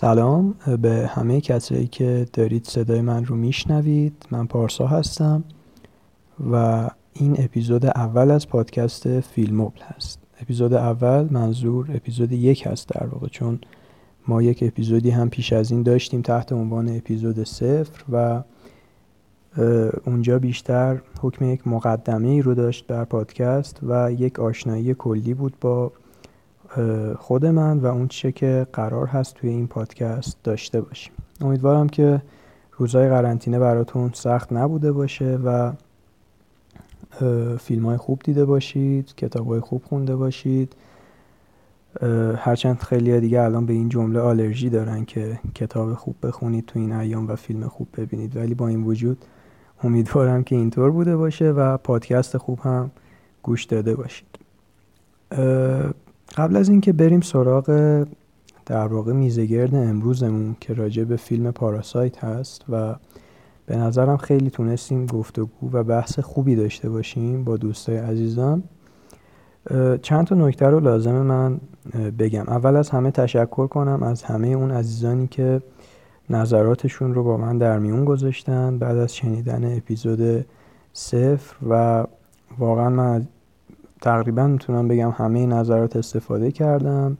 سلام به همه کسایی که دارید صدای من رو میشنوید. من پارسا هستم و این اپیزود اول از پادکست فیلموبل هست. اپیزود اول منظور اپیزود یک هست در واقع چون ما یک اپیزودی هم پیش از این داشتیم تحت عنوان اپیزود صفر و اونجا بیشتر حکم یک مقدمه ای رو داشت در پادکست و یک آشنایی کلی بود با خود من و اون چه که قرار هست توی این پادکست داشته باشیم. امیدوارم که روزهای قرنطینه براتون سخت نبوده باشه و فیلم های خوب دیده باشید کتاب های خوب خونده باشید. هرچند خیلی دیگه الان به این جمله آلرژی دارن که کتاب خوب بخونید تو این ایام و فیلم خوب ببینید. ولی با این وجود امیدوارم که اینطور بوده باشه و پادکست خوب هم گوش داده باشید. قبل از اینکه بریم سراغ در واقع میزگرد امروزمون که راجع به فیلم پاراسایت هست و به نظرم خیلی تونستیم گفتگو و بحث خوبی داشته باشیم با دوستای عزیزم چند تا نکته رو لازم من بگم. اول از همه تشکر کنم از همه اون عزیزانی که نظراتشون رو با من در میون گذاشتن بعد از شنیدن اپیزود صفر و واقعا من تقریبا می‌تونم بگم همه نظرات استفاده کردم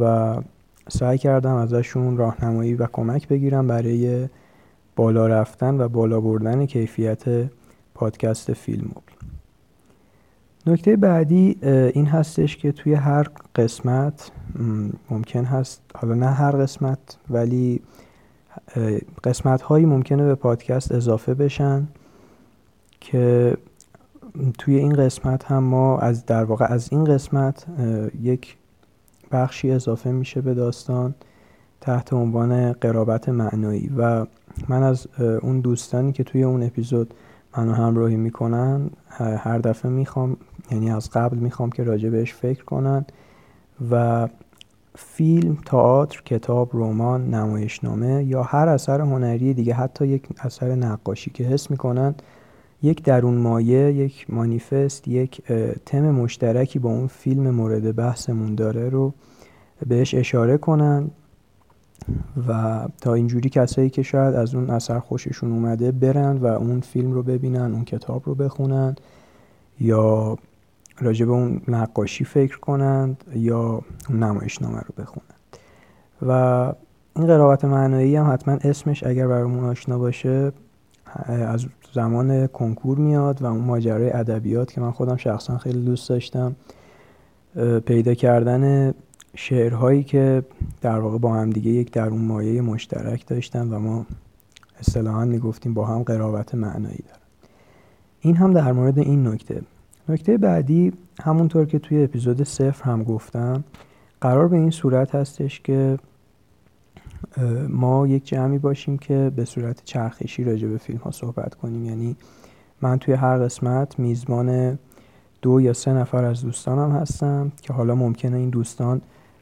و سعی کردم ازشون راهنمایی و کمک بگیرم برای بالا رفتن و بالا بردن کیفیت پادکست فیلم نکته بعدی این هستش که توی هر قسمت ممکن هست حالا نه هر قسمت ولی قسمت هایی ممکنه به پادکست اضافه بشن که توی این قسمت هم ما از در واقع از این قسمت یک بخشی اضافه میشه به داستان تحت عنوان قرابت معنایی و من از اون دوستانی که توی اون اپیزود منو همراهی می‌کنن هر دفعه می‌خوام یعنی از قبل می‌خوام که راجع بهش فکر کنن و فیلم، تئاتر، کتاب، رمان، نمایشنامه یا هر اثر هنری دیگه حتی یک اثر نقاشی که حس می‌کنن یک درون مایه، یک مانیفست، یک تم مشترکی با اون فیلم مورد بحثمون داره رو بهش اشاره کنن و تا اینجوری کسایی که شاید از اون اثر خوششون اومده برن و اون فیلم رو ببینن اون کتاب رو بخونن یا راجع به اون نقاشی فکر کنند یا اون نمایشنامه رو بخونند و این قرابت معنایی هم حتما اسمش اگر برامون آشنا باشه از زمان کنکور میاد و اون ماجرای ادبیات که من خودم شخصا خیلی دوست داشتم پیدا کردن شعرهایی که در واقع با هم دیگه یک درون مایه مشترک داشتن و ما اصطلاحا می‌گفتیم با هم قرابت معنایی دارن. این هم در مورد این نکته. نکته بعدی همونطور که توی اپیزود صفر هم گفتم قرار به این صورت هستش که ما یک جمعی باشیم که به صورت چرخشی راجع به فیلم ها صحبت کنیم. یعنی من توی هر قسمت میزبان دو یا سه نفر از دوستانم هستم که حالا ممکنه این دوستان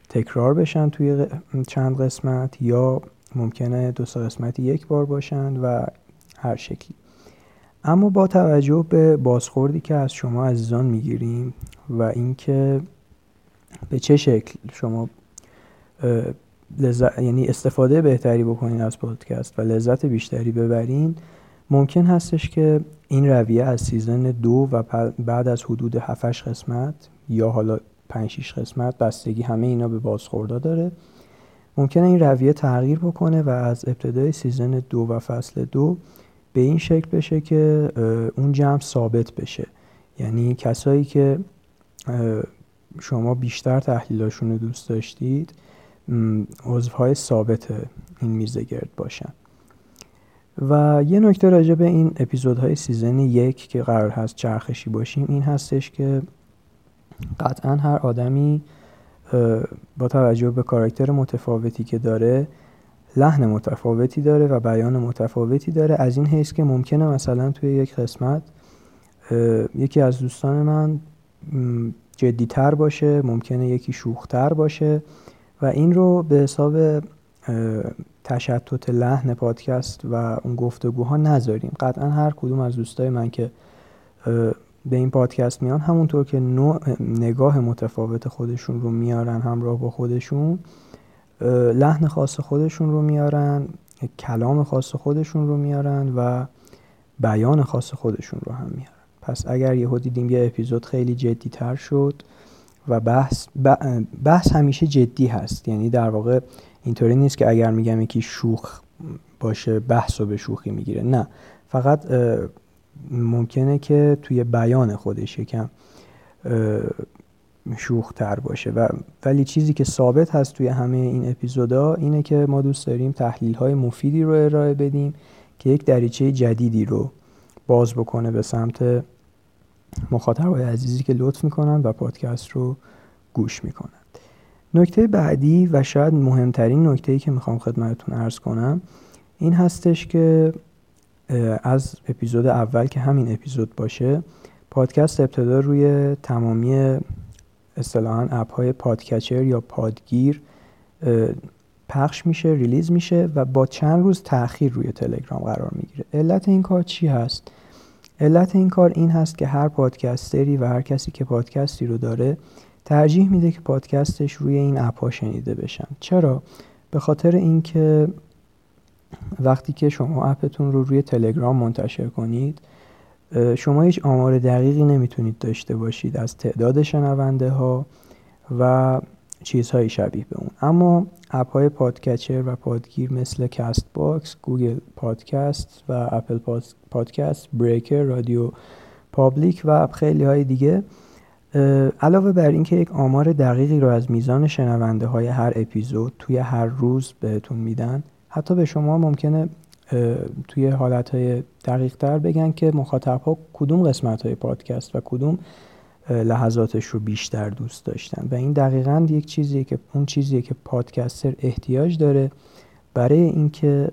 تکرار بشن توی چند قسمت یا ممکنه دو سه قسمتی یک بار باشند و هر شکلی. اما با توجه به بازخوردی که از شما عزیزان می‌گیریم و اینکه به چه شکل شما لذت یعنی استفاده بهتری بکنین از پادکست و لذت بیشتری ببرین ممکن هستش که این رویه از سیزن دو و بعد از حدود 7 قسمت یا حالا 5 قسمت بستگی همه اینا به بازخوردا داره. ممکنه این رویه تغییر بکنه و از ابتدای season دو و فصل دو به این شکل بشه که اون جمع ثابت بشه. یعنی کسایی که شما بیشتر تحلیلاشون رو دوست داشتید عضوهای ثابت این میز گرد باشن. و یه نکته راجع به این اپیزودهای season یک که قرار هست چرخشی باشیم این هستش که قطعا هر آدمی با توجه به کاراکتر متفاوتی که داره لحن متفاوتی داره و بیان متفاوتی داره. از این حیث که ممکنه مثلا توی یک قسمت یکی از دوستان من جدیتر باشه ممکنه یکی شوختر باشه. و این رو به حساب تشتت لحن پادکست و اون گفتگوها نذاریم. قطعا هر کدوم از دوستای من که به این پادکست میان همونطور که نوع نگاه متفاوت خودشون رو میارن همراه با خودشون لحن خاص خودشون رو میارن کلام خاص خودشون رو میارن و بیان خاص خودشون رو هم میارن. پس اگر یهو دیدیم یه اپیزود خیلی جدی تر شد و بحث بحث همیشه جدی هست. یعنی در واقع اینطوری نیست که اگر میگم یکی شوخ باشه بحث رو به شوخی می‌گیره. نه. فقط ممکنه که توی بیان خودش یکم شوخ تر باشه. و ولی چیزی که ثابت هست توی همه این اپیزودا اینه که ما دوست داریم تحلیل های مفیدی رو ارائه بدیم که یک دریچه جدیدی رو باز بکنه به سمت مخاطبای عزیزی که لطف می‌کنن و پادکست رو گوش می‌کنن. نکته بعدی و شاید مهمترین نکته ای که می‌خوام خدمتتون ارز کنم این هستش که از اپیزود اول که همین اپیزود باشه پادکست ابتدا روی تمامی اصطلاحا app های podcatcher یا پادگیر پخش میشه release میشه و با چند روز تاخیر روی تلگرام قرار می‌گیره. علت این کار چی هست؟ علت این کار این هست که هر پادکستری و هر کسی که پادکستی رو داره ترجیح میده که پادکستش روی این app شنیده بشن. چرا؟ به خاطر اینکه وقتی که شما app تون رو روی تلگرام منتشر کنید شما هیچ آمار دقیقی نمی‌تونید داشته باشید از تعداد شنونده ها و چیزهای شبیه به اون. اما app های podcatcher و پادگیر مثل Castbox، Google Podcast و Apple Podcast، Breaker، RadioPublic و خیلی های دیگه علاوه بر اینکه یک آمار دقیقی رو از میزان شنونده های هر اپیزود توی هر روز بهتون میدن حتی به شما ممکنه توی حالت های دقیق تر بگن که مخاطب ها کدوم قسمت های پادکست و کدوم لحظاتش رو بیشتر دوست داشتن. و این دقیقا یک چیزیه که اون چیزیه که پادکستر احتیاج داره برای اینکه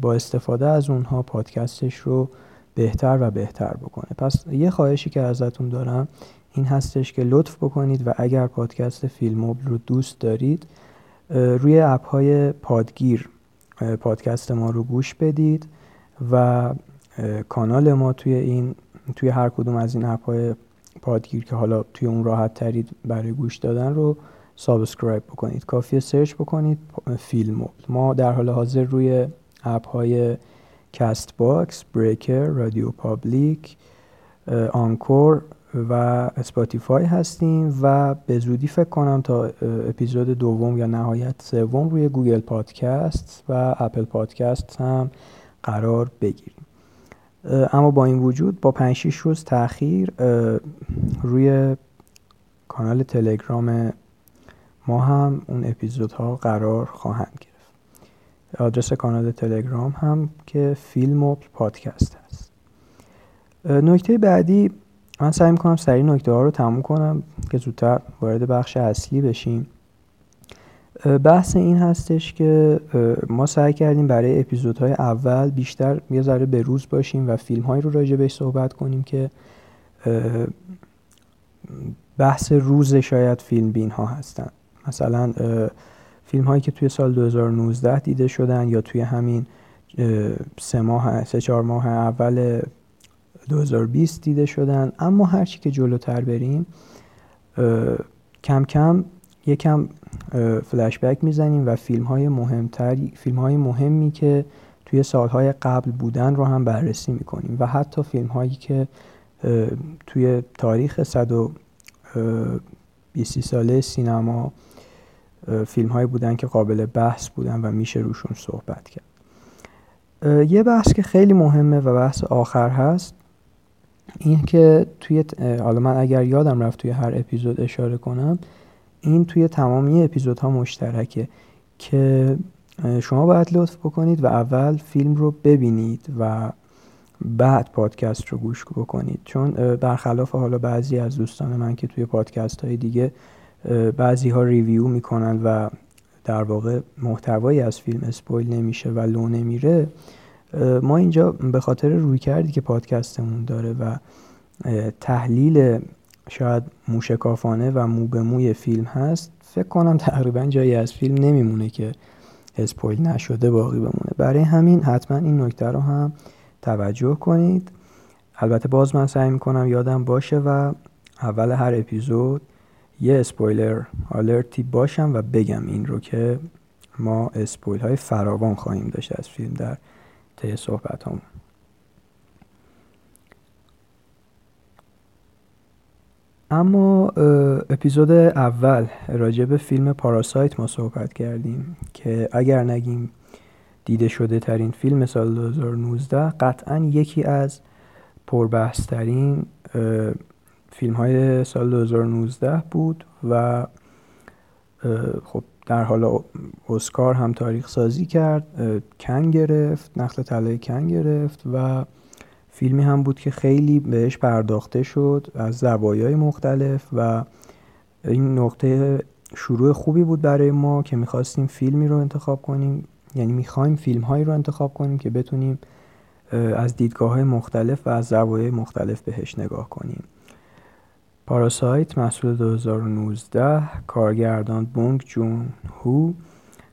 با استفاده از اونها پادکستش رو بهتر و بهتر بکنه. پس یه خواهشی که ازتون دارم این هستش که لطف بکنید و اگر پادکست فیلموبل رو دوست دارید روی اپ های پادگیر پادکست ما رو گوش بدید و کانال ما توی این توی هر کدوم از این اپ های پادگیر که حالا توی اون راحت ترید برای گوش دادن رو subscribe بکنید کافیه search بکنید فیلم ما در حال حاضر روی اپ های Castbox Breaker RadioPublic Anchor و Spotify هستیم و به زودی فکر کنم تا اپیزود دوم یا نهایت سوم روی Google Podcast و Apple Podcast هم قرار بگیریم. اما با این وجود با 5 6 روز تاخیر روی کانال تلگرام ما هم اون اپیزودها قرار خواهند گرفت. آدرس کانال تلگرام هم که فیلم پادکست هست. نکته بعدی من سعی می‌کنم سریع نکته ها رو تموم کنم که زودتر وارد بخش اصلی بشیم. بحث این هستش که ما سعی کردیم برای اپیزودهای اول بیشتر یه ذره به روز باشیم و فیلم هایی رو راجع بهش صحبت کنیم که بحث روز شاید فیلم بین ها هستن. مثلا فیلم هایی که توی سال 2019 دیده شدن یا توی همین سه ماه سه چهار ماه اول 2020 دیده شدن. اما هرچی که جلوتر بریم کم کم یکم فلش بک می‌زنیم و فیلم های مهمتری فیلم های مهمی که توی سالهای قبل بودن رو هم بررسی می‌کنیم. و حتی فیلم هایی که توی تاریخ 120 ساله سینما فیلم هایی بودن که قابل بحث بودن و میشه روشون صحبت کرد. یه بحث که خیلی مهمه و بحث آخر هست این که توی حالا من اگر یادم رفت توی هر اپیزود اشاره کنم این توی تمامی اپیزودها مشترکه که شما باید لطف بکنید و اول فیلم رو ببینید و بعد پادکست رو گوش بکنید. چون برخلاف حالا بعضی از دوستان من که توی پادکست های دیگه بعضی ها ریویو می‌کنن و در واقع محتوایی از فیلم اسپویل نمیشه و لو نمیره ما اینجا به خاطر روی کردی که پادکستمون داره و تحلیل شاید موشکافانه و مو به موی فیلم هست فکر کنم تقریبا جایی از فیلم نمیمونه که اسپویل نشده باقی بمونه. برای همین حتما این نکته رو هم توجه کنید. البته باز من سعی می‌کنم یادم باشه و اول هر اپیزود یه اسپویلر آلرتی باشم و بگم این رو که ما اسپویل های فراوان خواهیم داشت از فیلم در طی صحبت همون. اما اپیزود اول راجع به فیلم پاراسایت ما صحبت کردیم که اگر نگیم دیده شده ترین فیلم سال 2019 قطعا یکی از پربحثترین فیلم های سال 2019 بود و خب در حال اسکار هم تاریخ سازی کرد کن گرفت نخل طلای کن گرفت و فیلمی هم بود که خیلی بهش پرداخته شد از زوایای مختلف و این نقطه شروع خوبی بود برای ما که می‌خواستیم فیلمی رو انتخاب کنیم یعنی می‌خوایم فیلم هایی رو انتخاب کنیم که بتونیم از دیدگاه های مختلف و از زوایای مختلف بهش نگاه کنیم. پاراسایت محصول 2019 کارگردان بونگ جون هو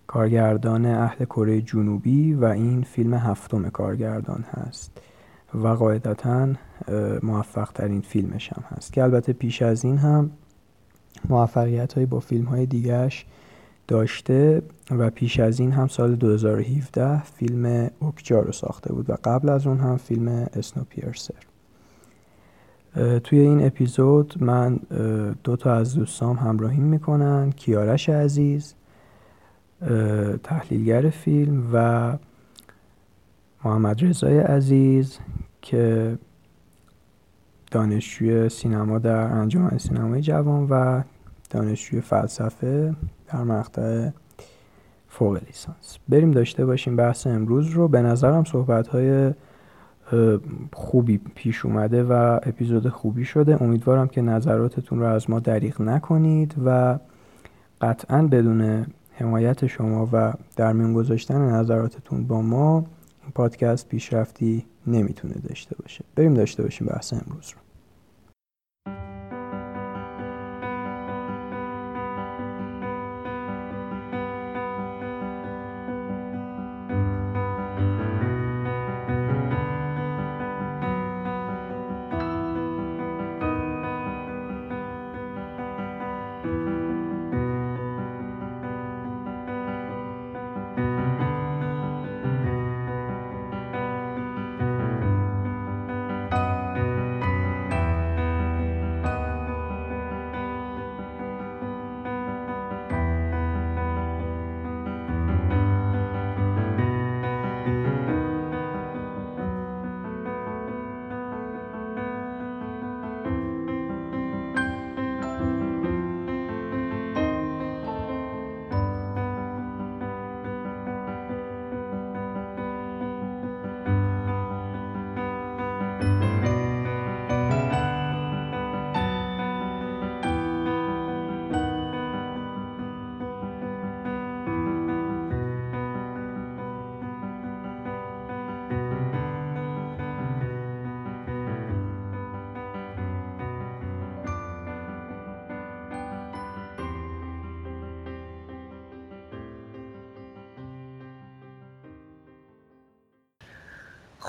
کارگردان اهل کره جنوبی و این فیلم هفتم کارگردان هست. و قاعدتا موفق ترین فیلمش هم هست. که البته پیش از این هم موفقیت هایی با فیلم های دیگرش داشته و پیش از این هم سال 2017 فیلم اوکجا رو ساخته بود و قبل از اون هم فیلم اسنو پیرسر توی این اپیزود من دو تا از دوستام همراهیم می‌کنن کیارش عزیز تحلیلگر فیلم و محمد رضای عزیز که دانشجوی سینما در انجمن سینمای جوان و دانشجوی فلسفه در مقطع فوق لیسانس. بریم داشته باشیم بحث امروز رو. به نظرم صحبت های خوبی پیش اومده و اپیزود خوبی شده. امیدوارم که نظراتتون رو از ما دریغ نکنید و قطعا بدون حمایت شما و در میون گذاشتن نظراتتون با ما پادکست پیشرفتی نمی‌تونه داشته باشه. بریم داشته باشیم بحث امروز رو.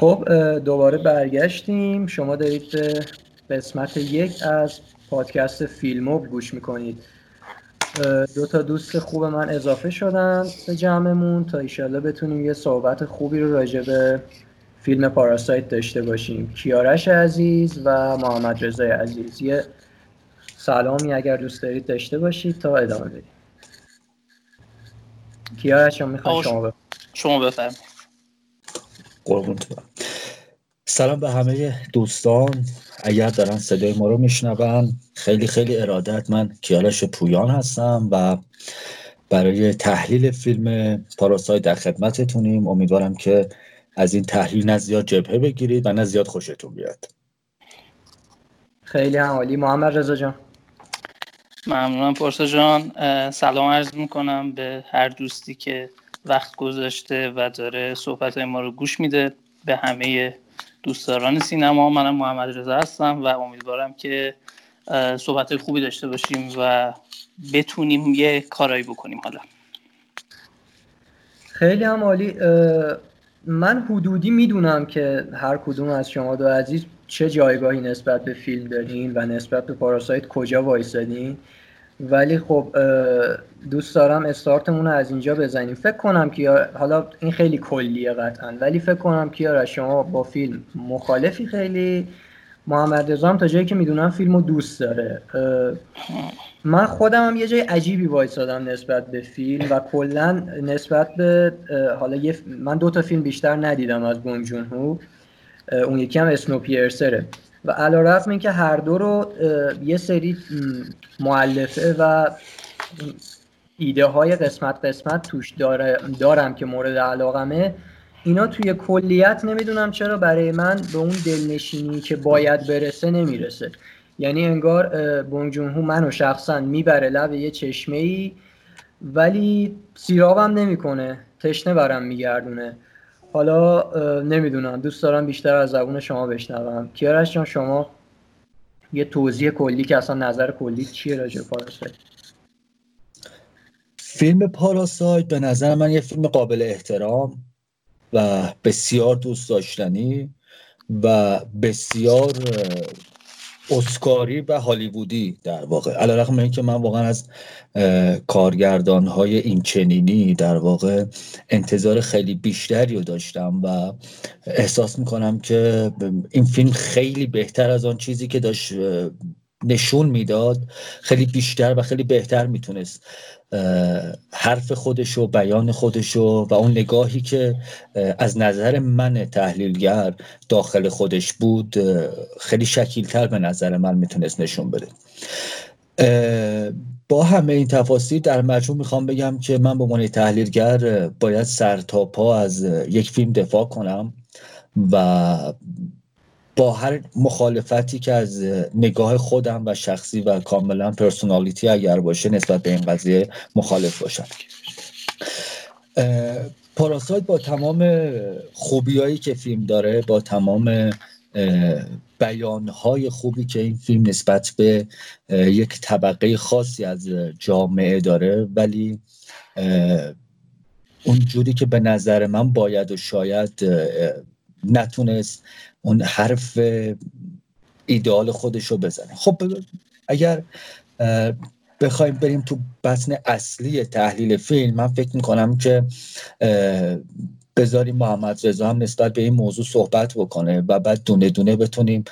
خب دوباره برگشتیم. شما دارید به قسمت یک از پادکست فیلموب گوش می‌کنید. دو تا دوست خوب من اضافه شدن به جمعمون تا ایشالله بتونیم یه صحبت خوبی رو راجع به فیلم پاراسایت داشته باشیم. کیارش عزیز و محمد رضای عزیز. یه سلامی اگر دوست دارید داشته باشید تا ادامه بدیم. کیارش هم می‌خواد شما شما بفرمایید. قربونتون سلام به همه دوستان. اگر دارن صدای ما رو میشنون خیلی خیلی ارادت من کیالش پویان هستم و برای تحلیل فیلم پاراسای در خدمتتونیم. امیدوارم که از این تحلیل نه زیاد جبهه بگیرید و نه زیاد خوشتون بیاد. خیلی عالی. محمد رضا جان. ممنونم پارسا جان. سلام عرض می‌کنم به هر دوستی که وقت گذاشته و داره صحبت ما رو گوش میده. به همه دوستداران سینما منم محمد رضا هستم و امیدوارم که صحبت خوبی داشته باشیم و بتونیم یه کارایی بکنیم حالا. خیلی هم عالی. من حدودی می‌دونم که هر کدوم از شما دو عزیز چه جایگاهی نسبت به فیلم دارین و نسبت به پاراسایت کجا وایسادین. ولی خب دوست دارم استارتمون رو از اینجا بزنیم. فکر کنم که حالا این خیلی کلیه قطعا ولی فکر کنم که شما با فیلم مخالفی خیلی. محمد رضا تا جایی که می‌دونم فیلمو دوست داره. من خودم هم یه جای عجیبی وایسادم نسبت به فیلم و کلا نسبت به حالا یه من دو تا فیلم بیشتر ندیدم از بون هو اون یکی هم اسنوپیرسره. و علا این که هر دو رو یه سری معلفه و ایده های قسمت قسمت توش دارم که مورد علاقمه. اینا توی کلیت نمی‌دونم چرا برای من به اون دلنشینی که باید برسه نمی‌رسه. یعنی انگار بونگ جون منو شخصا می‌بره لب یه چشمه ای ولی سیرابم نمی‌کنه. تشنه برم میگردونه. حالا نمی‌دونم. دوست دارم بیشتر از زبون شما بشنوم. کیارش جان شما یه توضیح کلی که اصلا نظر کلی چیه راجع پاراسایت؟ فیلم پاراسایت به نظر من یه فیلم قابل احترام و بسیار دوست داشتنی و بسیار اسکاری و هالیوودی در واقع. علا رقم این که من واقعا از کارگردان های این چنینی در واقع انتظار خیلی بیشتری رو داشتم و احساس می‌کنم که این فیلم خیلی بهتر از آن چیزی که داشت نشون می‌داد خیلی بیشتر و خیلی بهتر می‌تونست حرف خودشو بیان خودشو و اون نگاهی که از نظر من تحلیلگر داخل خودش بود خیلی شکیلتر به نظر من می‌تونست نشون بده. با همه این تفاصیل در مجموع می‌خوام بگم که من به عنوان تحلیلگر باید سر تا پا از یک فیلم دفاع کنم و با هر مخالفتی که از نگاه خودم و شخصی و کاملا پرسونالیتی اگر باشه نسبت به این قضیه مخالف باشم. پاراسایت با تمام خوبیایی که فیلم داره با تمام بیانهای خوبی که این فیلم نسبت به یک طبقه خاصی از جامعه داره ولی اون جوری که به نظر من باید و شاید نتونست اون حرف ایدئال خودش رو بزنه. خب اگر بخوایم بریم تو بطن اصلی تحلیل فیلم من فکر می‌کنم که بذاریم محمد رضا هم نسبت به این موضوع صحبت بکنه و بعد دونه دونه بتونیم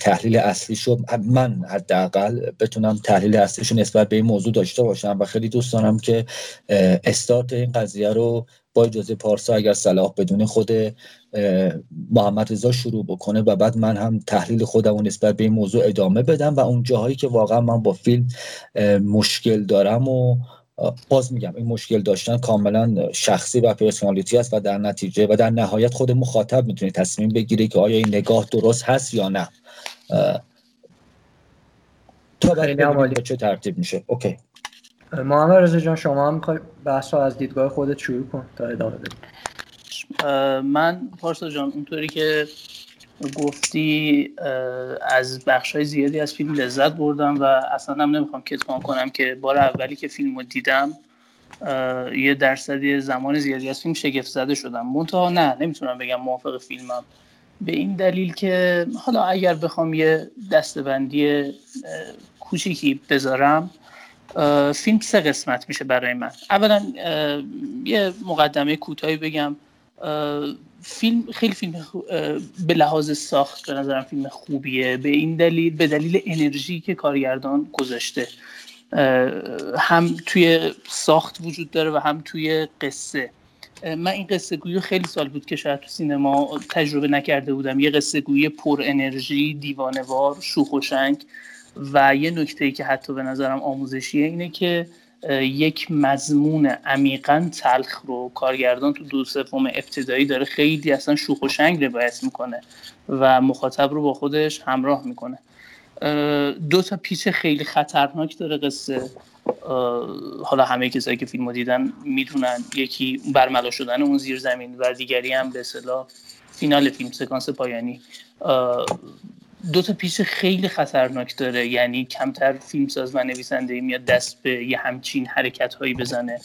تحلیل اصلیشو من حداقل بتونم تحلیل اصلیشو نسبت به این موضوع داشته باشم و خیلی دوست دارم که استارت این قضیه رو با اجازه پارسا اگر صلاح بدون خود محمد رضا شروع بکنه و بعد من هم تحلیل خودم و نسبت به این موضوع ادامه بدم و اون جاهایی که واقعا من با فیلم مشکل دارم و باز میگم این مشکل داشتن کاملا شخصی و personality است و در نتیجه و در نهایت خود مخاطب می‌تونه تصمیم بگیره که آیا این نگاه درست هست یا نه. تا برای چه ترتیب میشه. okay. محمد رضا جان شما هم می‌خوای بحث از دیدگاه خودت شروع کن تا ادامه بدیم من پارسا جان اونطوری که گفتی از بخش های زیادی از فیلم لذت بردم و اصلا هم نمی‌خوام کتمان کنم که بار اولی که فیلم رو دیدم یه درصدی زمان زیادی از فیلم شگفت زده شدم. منتها نه نمی‌تونم بگم موافق فیلمم. به این دلیل که حالا اگر بخوام یه دستبندی کوچیکی بذارم فیلم سه قسمت میشه برای من. اولا یه مقدمه کوتاهی بگم. فیلم خیلی فیلم به لحاظ ساخت به نظرم فیلم خوبیه. به این دلیل به دلیل انرژی که کارگردان گذاشته. هم توی ساخت وجود داره و هم توی قصه. من این قصه گویی خیلی سال بود که شاید تو سینما تجربه نکرده بودم. یه قصه گویی پر انرژی دیوانوار شوخ و شنگ و یه نکته که حتی به نظرم آموزشیه اینه که یک مضمون عمیقا تلخ رو کارگردان تو دو سوم ابتدایی داره خیلی اصلا شوخ و شنگ روایت می‌کنه و مخاطب رو با خودش همراه می‌کنه. دو تا پیچ خیلی خطرناک داره قصه. حالا همه کسایی که فیلم دیدن می‌دونن یکی برملا شدن اون زیر زمین و دیگری هم به اصطلاح فینال فیلم سکانس پایانی. دو تا پیچ خیلی خطرناک داره. یعنی کمتر فیلمساز و نویسنده میاد دست به یه همچین حرکت هایی بزنه.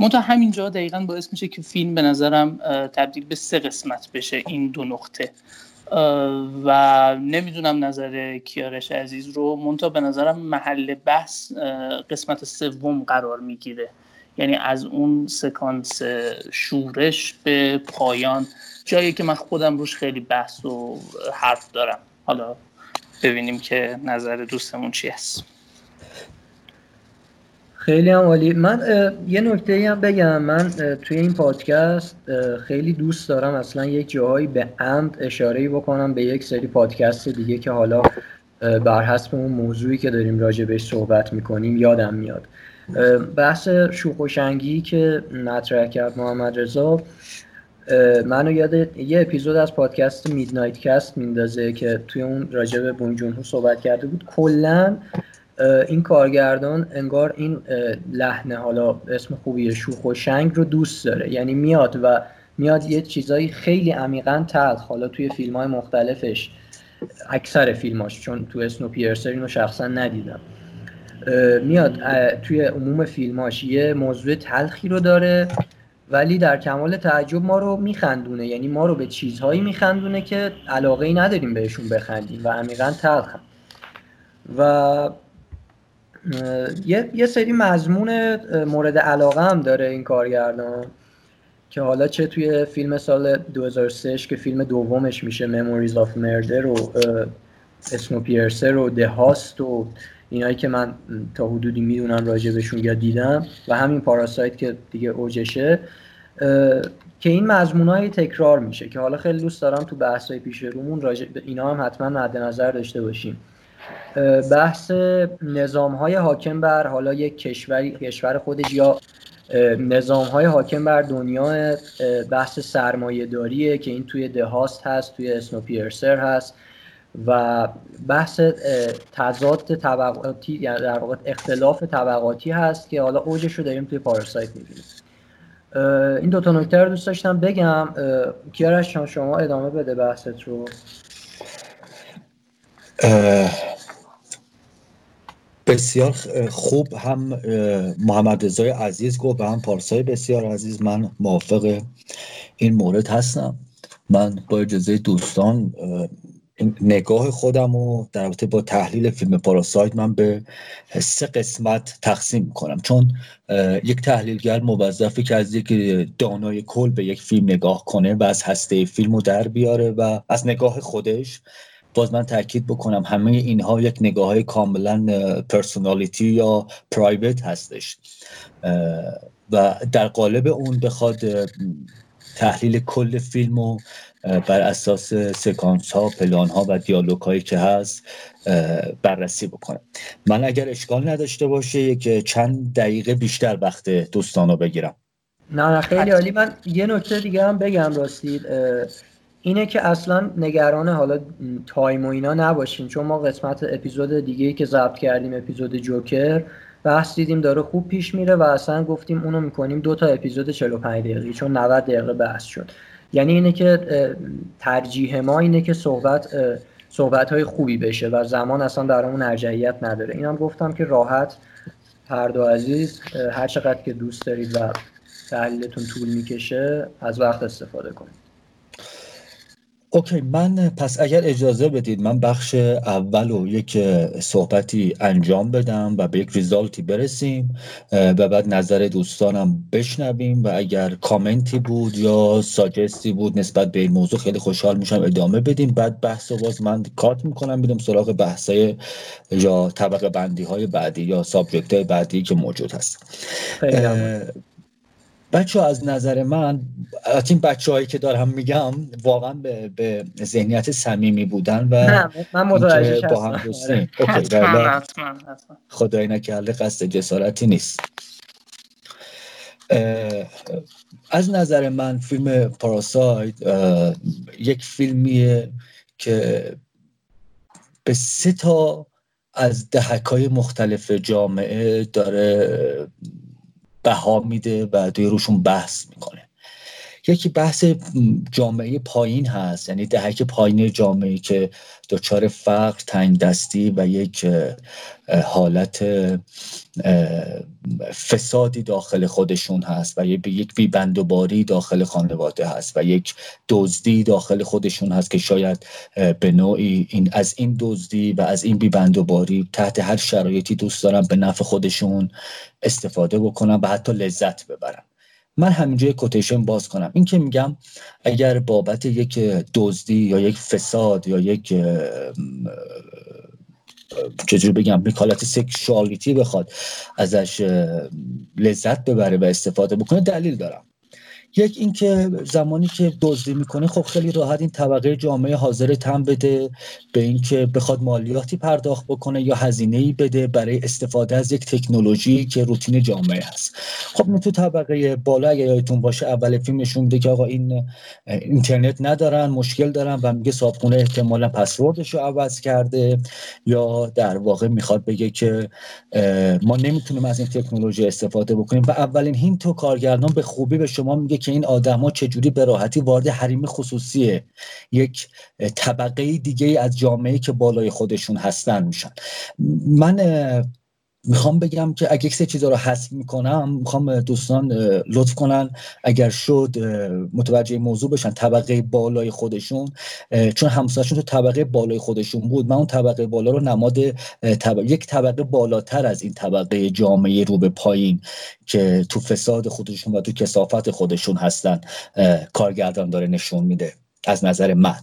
منتها همینجا دقیقا باعث میشه که فیلم به نظرم تبدیل به سه قسمت بشه این دو نقطه. و نمی‌دونم نظر کیارش عزیز رو. منتها به نظرم محل بحث قسمت سوم قرار می‌گیره. یعنی از اون سکانس شورش به پایان. جایی که من خودم روش خیلی بحث و حرف دارم. حالا ببینیم که نظر دوستمون چی هست. خیلی هم عالی. من یه نکته هم بگم. من توی این پادکست خیلی دوست دارم اصلا یک جاهایی به عمد اشاره بکنم به یک سری پادکست دیگه که حالا بر حسب اون موضوعی که داریم راجع بهش صحبت می‌کنیم یادم میاد. بحث شوخ که مطرح کرد محمد رضا منو یاد یه اپیزود از پادکست میدنایت کست میندازه که توی اون راجع به بون جون صحبت کرده بود. کلا این کارگردان انگار این لحنه حالا اسم خوبی شوخ و شنگ رو دوست داره. یعنی میاد و میاد یه چیزایی خیلی عمیقا تلخ حالا توی فیلم های مختلفش اکثر فیلماش چون تو اسنو پیرسر اینو شخصا ندیدم. میاد توی عموم فیلماش یه موضوع تلخی رو داره. ولی در کمال تعجب ما رو میخندونه. یعنی ما رو به چیزهایی میخندونه که علاقه ای نداریم بهشون بخندیم و عمیقا تلخ. و یه،, یه سری مضمون مورد علاقه هم داره این کارگردان که حالا چه توی فیلم سال 2003 که فیلم دومش میشه Memories of Murder و اسمو پیرسر و ده هاست و اینایی که من تا حدودی می‌دونم راجبشون یا دیدم و همین پاراسایت که دیگه اوجشه که این مضمون تکرار میشه که حالا خیلی دوست دارم تو بحث های پیش رومون راجع اینا هم حتما مد نظر داشته باشیم. بحث نظام های حاکم بر حالا یک کشوری کشور خودش یا نظام های حاکم بر دنیا بحث سرمایه داریه که این توی دهاست هست توی اسنوپیرسر هست. و بحث تضاد طبقاتی یعنی در واقع اختلاف طبقاتی هست که حالا اوجش رو داریم توی پاراسایت می‌بینیم. این دو تا نکته رو دوست داشتم بگم. کیارش شما ادامه بده بحثت رو؟ بسیار خوب. هم محمد رضای عزیز گفت و هم پارسای بسیار عزیز. من موافق این مورد هستم. من با اجازه دوستان نگاه خودم و در رابطه با تحلیل فیلم پاراسایت من به سه قسمت تقسیم می‌کنم. چون یک تحلیلگر موظفه که از یک دانای کل به یک فیلم نگاه کنه و از هسته فیلم رو در بیاره و از نگاه خودش باز من تاکید بکنم همه اینها یک نگاه های کاملا پرسونالیتی یا پرایوت هستش. و در قالب اون بخواد تحلیل کل فیلم و بر اساس سکانس ها پلان ها و دیالوگ هایی که هست بررسی بکنم من اگر اشکال نداشته باشه یک چند دقیقه بیشتر وقت دوستان رو بگیرم. نه نه خیلی عالی. من یه نکته دیگه هم بگم راستید اینه که اصلا نگران حالا تایم و اینا نباشین. چون ما قسمت اپیزود دیگه که ضبط کردیم اپیزود جوکر بحث دیدیم داره خوب پیش میره و اصلا گفتیم اونو می‌کنیم دو تا اپیزود 45 دقیقه چون 90 دقیقه بحث شد. یعنی اینه که ترجیح ما اینه که صحبت صحبت های خوبی بشه و زمان اصلا در اون ارجحیت نداره. اینم گفتم که راحت. هر دو عزیز هر چقدر که دوست دارید و تحلیلتون طول می‌کشه از وقت استفاده کنید. اوکی من پس اگر اجازه بدید من بخش اول و یک صحبتی انجام بدم و به یک ریزالتی برسیم و بعد نظر دوستانم بشنویم و اگر کامنتی بود یا ساجستی بود نسبت به این موضوع خیلی خوشحال میشم ادامه بدیم. بعد بحث باز من کارت می‌کنم بیدم سراغ بحثای یا طبقه بندی های بعدی یا سابجکت های بعدی که موجود هست. بچه از نظر من از این بچه هایی که دارم میگم واقعا به, به ذهنیت صمیمی بودن و من با هم دوستی خدای نکرده قصد جسارتی نیست. از نظر من فیلم پاراسایت یک فیلمیه که به سه تا از دهک های مختلف جامعه داره بها میده و توی روشون بحث می‌کنه. یکی بحث جامعه پایین هست. یعنی دهک پایین جامعه که دچار فقر تنگ دستی و یک حالت فسادی داخل خودشون هست و یک بیبندوباری داخل خانواده هست و یک دزدی داخل خودشون هست که شاید به نوعی این از این دزدی و از این بیبندوباری تحت هر شرایطی دوست دارن به نفع خودشون استفاده بکنن و حتی لذت ببرن. من همینجا یک کوتیشن باز کنم. این که میگم اگر بابت یک دزدی یا یک فساد یا یک چجوری بگم حالت سکشوالیتی بخواد ازش لذت ببره و استفاده بکنه دلیل دارم. یک اینکه زمانی که دزدی می‌کنه خب خیلی راحت این طبقه جامعه حاضر تم بده به اینکه بخواد مالیاتی پرداخت بکنه یا هزینه ای بده برای استفاده از یک تکنولوژی که روتین جامعه هست. خب تو طبقه بالا اگه یادتون باشه اول فیلم نشون میده که آقا این اینترنت ندارن مشکل دارن و میگه صابخونه احتمالا پسوردش رو عوض کرده یا در واقع می‌خواد بگه که ما نمی‌تونیم از این تکنولوژی استفاده بکنیم. و اولین هین تو کارگردان به خوبی به شما میگه که این آدما چجوری به راحتی وارد حریم خصوصی یک طبقه دیگه از جامعه که بالای خودشون هستن میشن. من می‌خوام بگم که اگه سه چیزا رو حذف می‌کنم می‌خوام دوستان لطف کنن. اگر شد متوجه موضوع بشن. طبقه بالای خودشون. چون همسایشون تو طبقه بالای خودشون بود. من اون طبقه بالا رو نماد یک طبقه بالاتر از این طبقه جامعه رو به پایین که تو فساد خودشون و تو کسافت خودشون هستن کارگردان داره نشون میده. از نظر من.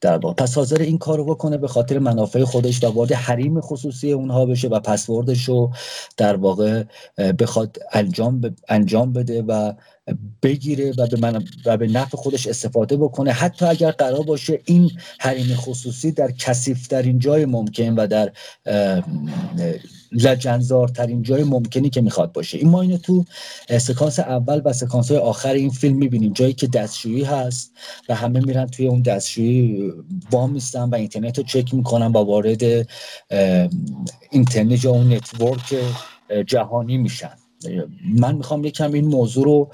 در واقع. پس حاضر این کارو بکنه به خاطر منافع خودش و وارد حریم خصوصی اونها بشه و پسوردش رو در واقع بخواد انجام انجام بده و بگیره و به, من و به نفع خودش استفاده بکنه. حتی اگر قرار باشه این حریم خصوصی در کثیفترین جای ممکن و در لجنزارترین جای ممکنی که می‌خواد باشه. این ما اینو تو سکانس اول و سکانس های آخر این فیلم می‌بینیم. جایی که دستشویی هست و همه میرن توی اون دستشویی وایمیستن و اینترنت رو چک می‌کنن و وارد اینترنت یا اون network جهانی میشن. من می‌خوام یکم این موضوع رو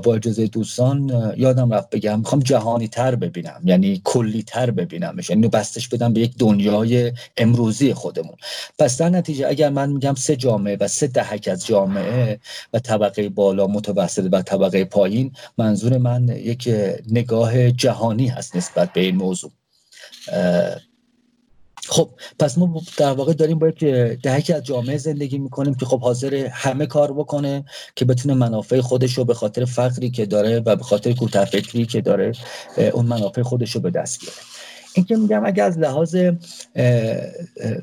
با اجازه دوستان یادم رفت بگم. می‌خوام جهانی تر ببینم یعنی کلی تر ببینمش. یعنی بستش بدم به یک دنیای امروزی خودمون. پس در نتیجه اگر من میگم سه جامعه و سه دهک از جامعه و طبقه بالا متوسط و طبقه پایین منظور من یک نگاه جهانی هست نسبت به این موضوع. خب پس ما در واقع داریم با یک دهکی از جامعه زندگی می‌کنیم که خب حاضر همه کار بکنه که بتونه منافع خودش رو به خاطر فقری که داره و به خاطر کوتاه که داره اون منافع خودش رو به دست بیاره. این که میگم اگر از لحاظ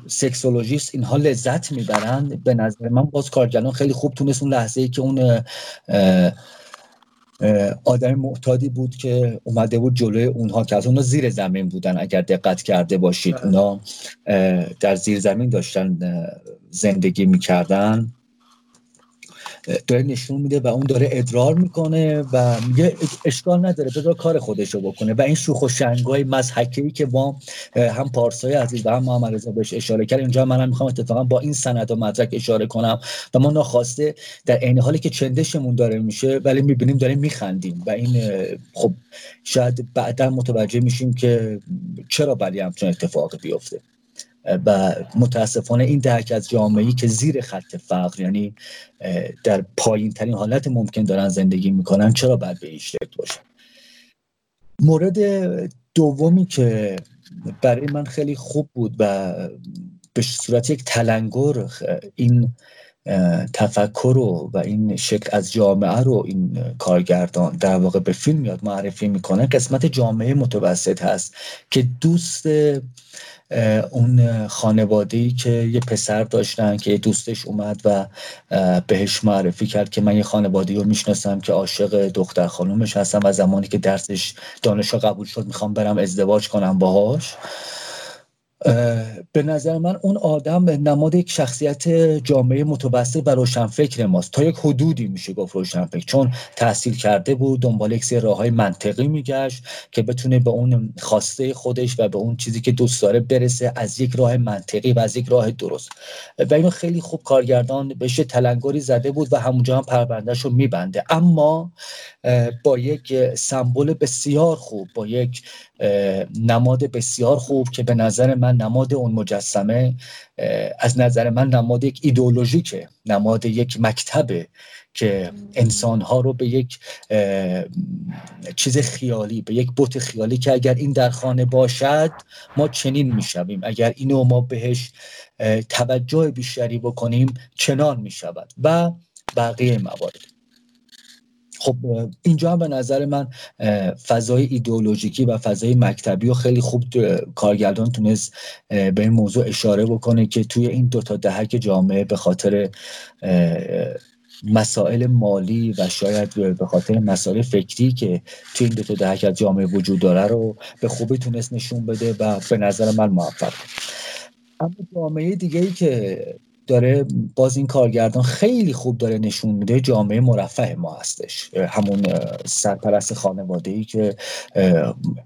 سکسولوژیست اینها لذت می‌برن به نظر من باز کارگردان خیلی خوب تونست اون لحظه ای که اون آدم معتادی بود که اومده بود جلوی اونها که از اونها زیر زمین بودن اگر دقت کرده باشید بله. اونا در زیر زمین داشتن زندگی می‌کردن داره نشون میده و اون داره ادرار می‌کنه و میگه اشکال نداره بذار کار خودش رو بکنه. و این شوخ و شنگای مزحکی که ما هم پارسای عزیز و هم محمد رضا بهش اشاره کرد. اینجا منم می‌خوام اتفاقا با این سند و مدرک اشاره کنم و ما ناخواسته در عین حالی که چندشمون داره میشه ولی می‌بینیم داریم میخندیم و این خب شاید بعدا متوجه میشیم که چرا ولی همچون اتفاق بیفته. و متاسفانه این درک از جامعه که زیر خط فقر یعنی در پایین ترین حالت ممکن دارن زندگی می‌کنن چرا باید به این شکل باشن مورد دومی که برای من خیلی خوب بود و به صورت یک تلنگر این تفکر رو و این شکل از جامعه رو این کارگردان در واقع به فیلم میاد معرفی می‌کنه قسمت جامعه متوسط هست که دوست اون خانواده که یه پسر داشتن که دوستش اومد و بهش معرفی کرد که من یه خانواده رو می‌شناسم که عاشق دختر خانومش هستم و زمانی که درسش دانشگاه قبول شد می‌خوام برم ازدواج کنم باهاش. به نظر من اون آدم نماد یک شخصیت جامعه متوسط و روشنفکر ماست. تا یک حدودی میشه گفت روشنفکر. چون تحصیل کرده بود دنبال یک سری راه های منطقی میگشت که بتونه به اون خواسته خودش و به اون چیزی که دوست داره برسه از یک راه منطقی و از یک راه درست. و اینو خیلی خوب کارگردان بهش تلنگری زده بود و همونجا هم پروندهش رو میبنده. اما با یک سمبل بسیار خوب با یک نماد بسیار خوب که به نظر من نماد اون مجسمه از نظر من نماد یک ایدئولوژیکه نماد یک مکتبه که انسانها رو به یک چیز خیالی به یک بوت خیالی که اگر این در خانه باشد ما چنین می‌شویم. اگر اینو ما بهش توجه بیشتری بکنیم چنان می‌شود و بقیه موارد. خب اینجا هم به نظر من فضای ایدئولوژیکی و فضای مکتبی و خیلی خوب کارگردان تونست به این موضوع اشاره بکنه که توی این دو تا دهک جامعه به خاطر مسائل مالی و شاید به خاطر مسائل فکری که توی این دو تا دهک از جامعه وجود داره رو به خوبی تونست نشون بده و به نظر من موفق اما جامعه دیگه ای که داره باز این کارگردان خیلی خوب داره نشون میده جامعه مرفه ما هستش. همون سرپرست خانواده ای که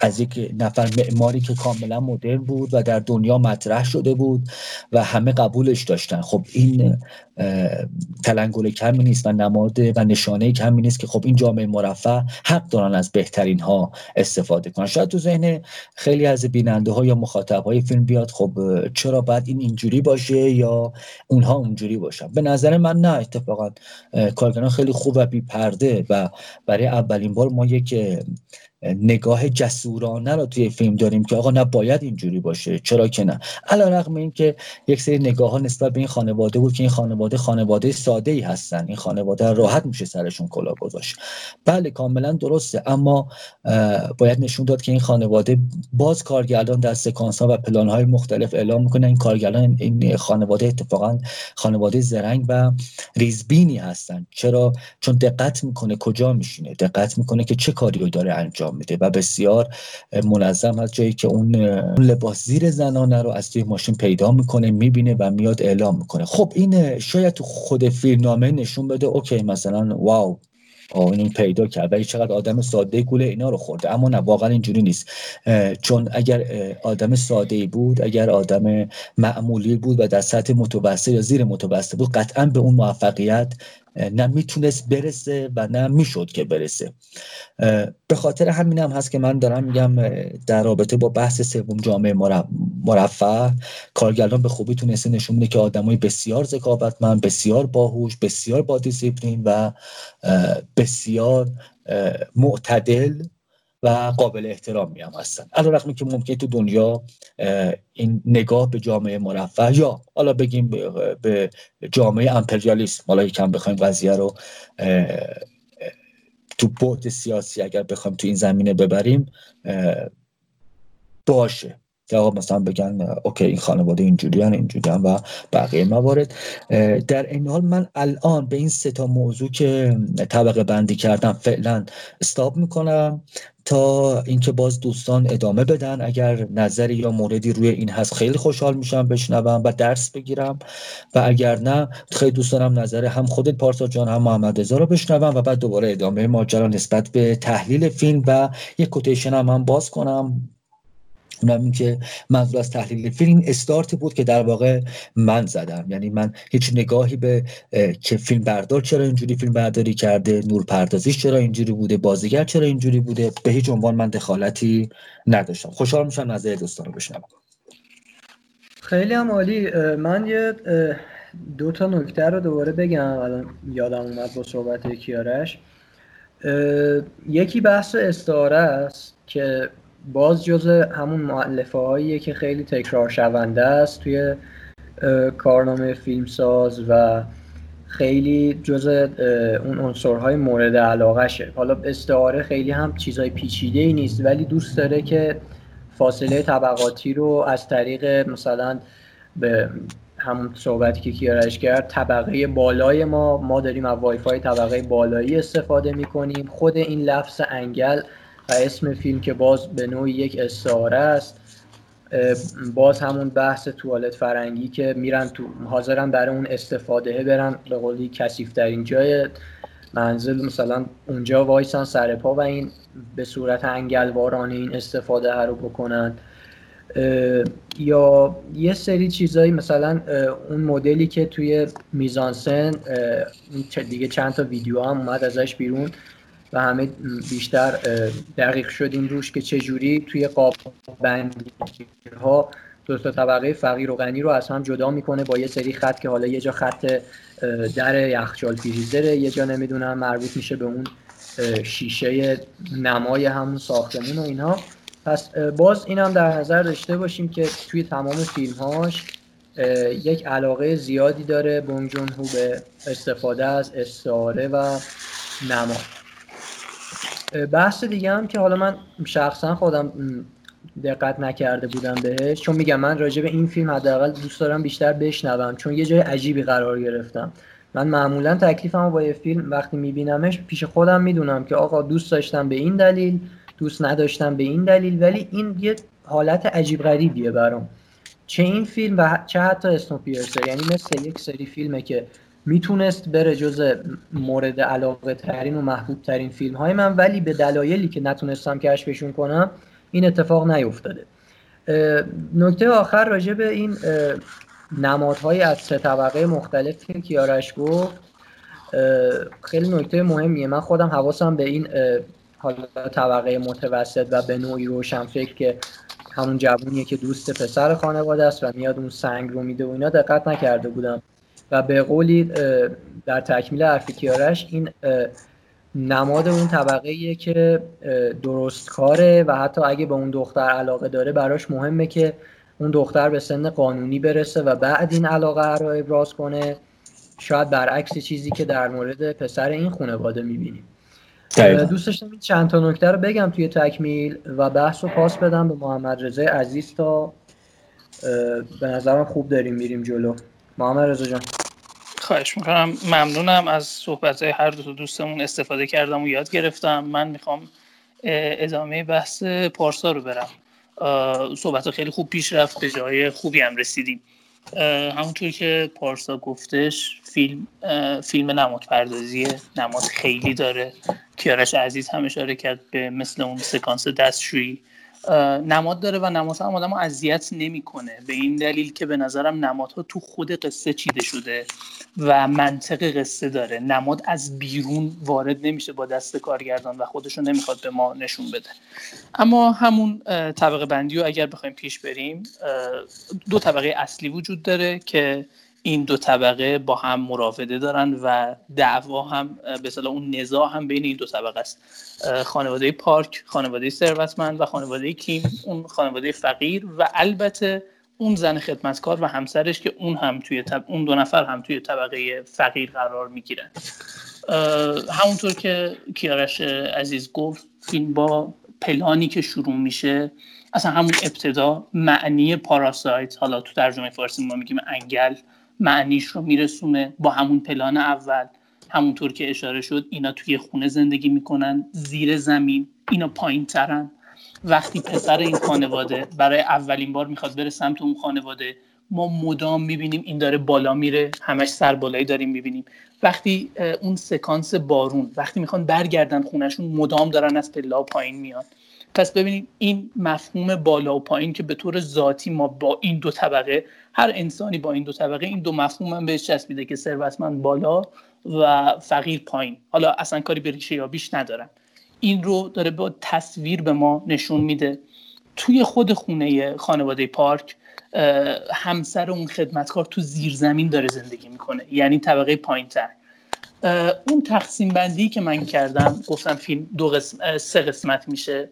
از یک نفر معماری که کاملا مدرن بود و در دنیا مطرح شده بود و همه قبولش داشتن. خب این تلنگل کمی نیست و نماد و نشانه کمی نیست که خب این جامعه مرفه حق دارن از بهترین ها استفاده کنن. شاید تو ذهن خیلی از بیننده ها یا مخاطب های فیلم بیاد خب چرا باید این اینجوری باشه یا اونها اونجوری باشن. به نظر من نه اتفاقا کارگران خیلی خوب و بی پرده و برای اولین بار ما یک نگاه جسورانه رو توی فیلم داریم که آقا نباید اینجوری باشه. چرا که نه؟ علا رقم این که یک سری نگاه ها نسبت به این خانواده بود که این خانواده خانواده ساده ای هستن. این خانواده راحت میشه سرشون کلا گذاشت. بله کاملا درسته. اما باید نشون داد که این خانواده باز کارگردان در سکانس ها و پلان های مختلف اعلام می‌کنه. این کارگردان این خانواده اتفاقا خانواده زرنگ و ریزبینی هستن. چرا؟ چون دقت می‌کنه کجا میشینه. دقت می‌کنه که چه کاری رو داره انجام میده و بسیار منظم از جایی که اون لباس زیر زنانه رو از توی ماشین پیدا می‌کنه می‌بینه و میاد اعلام می‌کنه. خب این شاید تو خود فیلمنامه نشون بده اوکی مثلا واو این پیدا کرد. ولی چقدر آدم ساده گوله اینا رو خورده. اما نه واقعا اینجوری نیست. چون اگر آدم ساده بود اگر آدم معمولی بود و در سطح متوسط یا زیر متوسط بود قطعا به اون موفقیت نه می‌تونست برسه و نه می‌شد که برسه. به خاطر همین هم هست که من دارم میگم در رابطه با بحث سوم جامعه مرفع کارگردان به خوبی تونسته نشون میده که آدمای بسیار ذکاوتمند بسیار باهوش بسیار با دیسیپلین و بسیار معتدل و قابل احترامی هم هستن. علا رقمی که ممکن تو دنیا این نگاه به جامعه مرفه یا حالا بگیم به جامعه امپریالیسم حالا یکم بخوایم قضیه رو تو بعد سیاسی اگر بخوایم تو این زمینه ببریم باشه. یا مثلا بگن اوکی این خانواده اینجوری اینجوری و بقیه موارد. در این حال من الان به این سه تا موضوع که طبقه بندی کردم فعلا استاب می‌کنم تا اینکه باز دوستان ادامه بدن. اگر نظری یا موردی روی این هست خیلی خوشحال میشم بشنوم و درس بگیرم. و اگر نه خیلی دوست دارم نظر هم خودت پارسا جان هم محمد رضا رو بشنوم و بعد دوباره ادامه ماجرا نسبت به تحلیل فیلم و یک کوتیشن هم, هم باز کنم. اونم که منظور از تحلیل فیلم استارت بود که در واقع من زدم. یعنی من هیچ نگاهی به که فیلم بردار چرا اینجوری فیلم برداری کرده نور پردازیش چرا اینجوری بوده بازیگر چرا اینجوری بوده به هیچ عنوان من دخالتی نداشتم. خوشحال میشم نظر دوستان رو بشنوم. خیلی هم عالی. من یه دو تا نکته رو دوباره بگم. الان یادم اومد با صحبت کیارش یکی بحث استعاره است که باز جز همون معلفه هاییه که خیلی تکرار شونده است توی کارنامه فیلمساز و خیلی جز اون عنصرهای مورد علاقه شه حالا استعاره خیلی هم چیزای پیچیده ای نیست ولی دوست داره که فاصله طبقاتی رو از طریق مثلا به همون صحبتی که کیارش کرد طبقه بالای ما ما داریم از وایفای طبقه بالایی استفاده می‌کنیم. خود این لفظ انگل و اسم فیلم که باز به نوعی یک استعاره است باز همون بحث توالت فرنگی که میرن تو حاضرن برای اون استفاده برن به قولی کسیف ترین جای منزل مثلا اونجا وایسن سر پا و این به صورت انگلوارانه این استفاده رو بکنن. یا یه سری چیزایی مثلا اون مدلی که توی میزانسن دیگه چند تا ویدیو هم اومد ازش بیرون. و همه بیشتر دقیق شدیم روش که چجوری توی قاب بندی ها دو تا طبقه فقیر و غنی رو از هم جدا می‌کنه با یه سری خط که حالا یه جا خط در یخچال فریزره یه جا نمی‌دونم مربوط میشه به اون شیشه نمای همون ساختمون و اینها پس باز این هم در نظر داشته باشیم که توی تمام فیلم هاش یک علاقه زیادی داره بونگ جون هو به استفاده از استعاره و نما بحث دیگه هم که حالا من شخصا خودم دقت نکرده بودم بهش. چون میگم من راجع به این فیلم حداقل دوست دارم بیشتر بشنوم. چون یه جای عجیبی قرار گرفتم. من معمولا تکلیفم با یه فیلم وقتی میبینمش پیش خودم می‌دونم که آقا دوست داشتم به این دلیل دوست نداشتم به این دلیل. ولی این یه حالت عجیب غریبیه برام. چه این فیلم و چه حتی اسنوپیرسر یعنی مثل یک سری فیلمه که می‌تونست بره جز مورد علاقه ترین و محبوب ترین فیلم های من ولی به دلایلی که نتونستم کشفشون کنم این اتفاق نیفتاده. نکته آخر راجع به این نمادهای از سه طبقه مختلف که کیارش گفت خیلی نکته مهمیه. من خودم حواسم به این حالا طبقه متوسط و به نوعی روشن فکر که همون جوونیه که دوست پسر خانواده است و میاد اون سنگ رو میده و اینا دقت نکرده بودم. و به قولی در تکمیل حرف کیارش این نماد اون طبقه که درست کاره و حتی اگه به اون دختر علاقه داره براش مهمه که اون دختر به سن قانونی برسه و بعد این علاقه رو ابراز کنه. شاید برعکس چیزی که در مورد پسر این خانواده می‌بینیم. دوست داشتم این چند تا نکته رو بگم توی تکمیل و بحث رو پاس بدم به محمد رضا عزیز تا به نظرم خوب داریم میریم جلو. محمد رضا جان. خواهش می‌کنم. ممنونم از صحبت های هر دو دوستمون استفاده کردم و یاد گرفتم. من می‌خوام ادامه بحث پارسا رو برم. صحبت خیلی خوب پیش رفت به جای خوبی هم رسیدیم. همونطور که پارسا گفتش فیلم فیلم نماد پردازیه نماد خیلی داره. کیارش عزیز هم اشاره کرد به مثل اون سکانس دستشویی. نماد داره و نماد هم آدم اذیت نمی‌کنه. به این دلیل که به نظرم نمادها تو خود قصه چیده شده و منطق قصه داره. نماد از بیرون وارد نمیشه با دست کارگردان و خودشو نمی‌خواد به ما نشون بده. اما همون طبقه بندی رو اگر بخوایم پیش بریم دو طبقه اصلی وجود داره که این دو طبقه با هم مراوده دارن و دعوا هم به اون نزاع هم بین این دو طبقه است. خانواده پارک خانواده ثروتمند و خانواده کیم اون خانواده فقیر و البته اون زن خدمتکار و همسرش که اون هم توی اون دو نفر هم توی طبقه فقیر قرار می‌گیرن. همونطور که کیارش عزیز گفت فیلم با پلانی که شروع میشه اصلا همون ابتدا معنی پاراسایت حالا تو ترجمه فارسی ما میگیم انگل معنیش رو میرسونه با همون پلان اول. همونطور که اشاره شد اینا توی خونه زندگی می‌کنن زیر زمین اینا پایین ترن وقتی پسر این خانواده برای اولین بار می‌خواد بره سمت اون خانواده ما مدام می‌بینیم این داره بالا میره همش سر بالایی داریم می‌بینیم. وقتی اون سکانس بارون وقتی می‌خوان برگردن خونشون مدام دارن از پلا پایین میان. پس ببینید این مفهوم بالا و پایین که به طور ذاتی ما با این دو طبقه هر انسانی با این دو طبقه این دو مفهوم هم بهش چسبیده که ثروتمند بالا و فقیر پایین. حالا اصلا کاری به ریشه بیش ندارم این رو داره با تصویر به ما نشون میده. توی خود خونه خانواده پارک همسر اون خدمتکار تو زیر زمین داره زندگی می‌کنه یعنی طبقه پایین تر اون تقسیم بندی که من کردم گفتم فیلم دو قسم، سه قسمت میشه.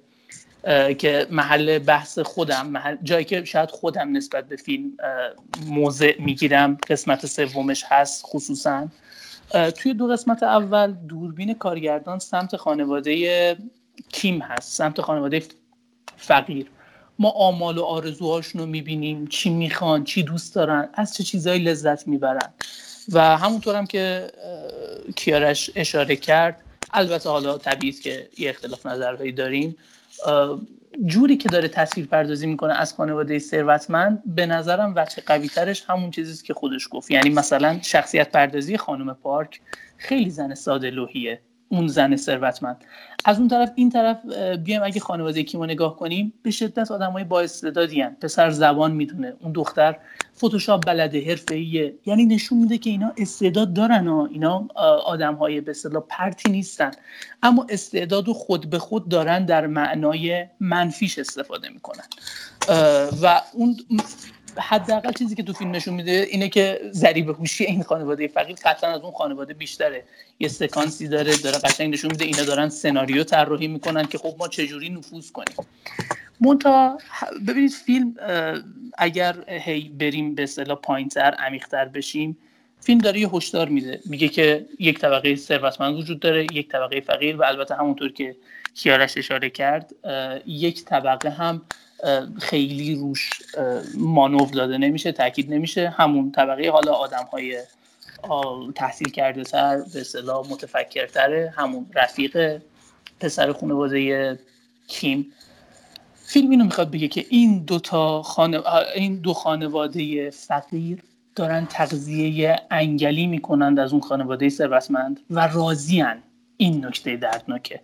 که محل بحث خودم محل جایی که شاید خودم نسبت به فیلم موضع می‌گیرم قسمت سومش هست خصوصا. توی دو قسمت اول دوربین کارگردان سمت خانواده کیم هست سمت خانواده فقیر. ما آمال و آرزوهاشون رو می‌بینیم چی می‌خوان چی دوست دارن از چه چیزهایی لذت می‌برن. و همونطور هم که کیارش اشاره کرد البته حالا طبیعی که یه اختلاف نظرهایی داریم جوری که داره تصویر پردازی می‌کنه از خانواده ثروتمند به نظرم وچه قوی ترش همون چیزیست که خودش گفت. یعنی مثلا شخصیت پردازی خانم پارک خیلی زن ساده لوحیه. اون زن ثروتمند. از اون طرف این طرف بیایم اگه خانواده کیمو نگاه کنیم به شدت آدمای با استعدادی پسر زبان می‌دونه اون دختر فتوشاپ بلده حرفه‌ایه. یعنی نشون میده که اینا استعداد دارن و اینا آدمهای به اصطلاح پرتی نیستن. اما استعداد و خود به خود دارن در معنای منفیش استفاده می‌کنن. و اون حداقل چیزی که تو فیلم نشون میده اینه که ذریب هوشی این خانواده فقیر قطعا از اون خانواده بیشتره. یه سکانسی داره داره قشنگ نشون میده. اینا دارن سناریو طراحی می‌کنن که خب ما چجوری نفوذ کنیم. مونتا ببینید فیلم اگر هی بریم به اصطلاح پایینتر عمیقتر بشیم فیلم داره یه هشدار میده. میگه که یک طبقه ثروتمند وجود داره یک طبقه فقیر و البته همونطور که کیارش اشاره کرد یک طبقه هم خیلی روش مانور داده نمیشه تاکید نمیشه. همون طبقه حالا آدم های تحصیل کرده تر به اصطلاح متفکرتره. همون رفیق پسر خانواده کیم. فیلم اینو می‌خواد بگه که این دو تا این دو خانواده فقیر دارن تغذیه انگلی می‌کنند از اون خانواده ثروتمند و راضیان این نکته دردناکه.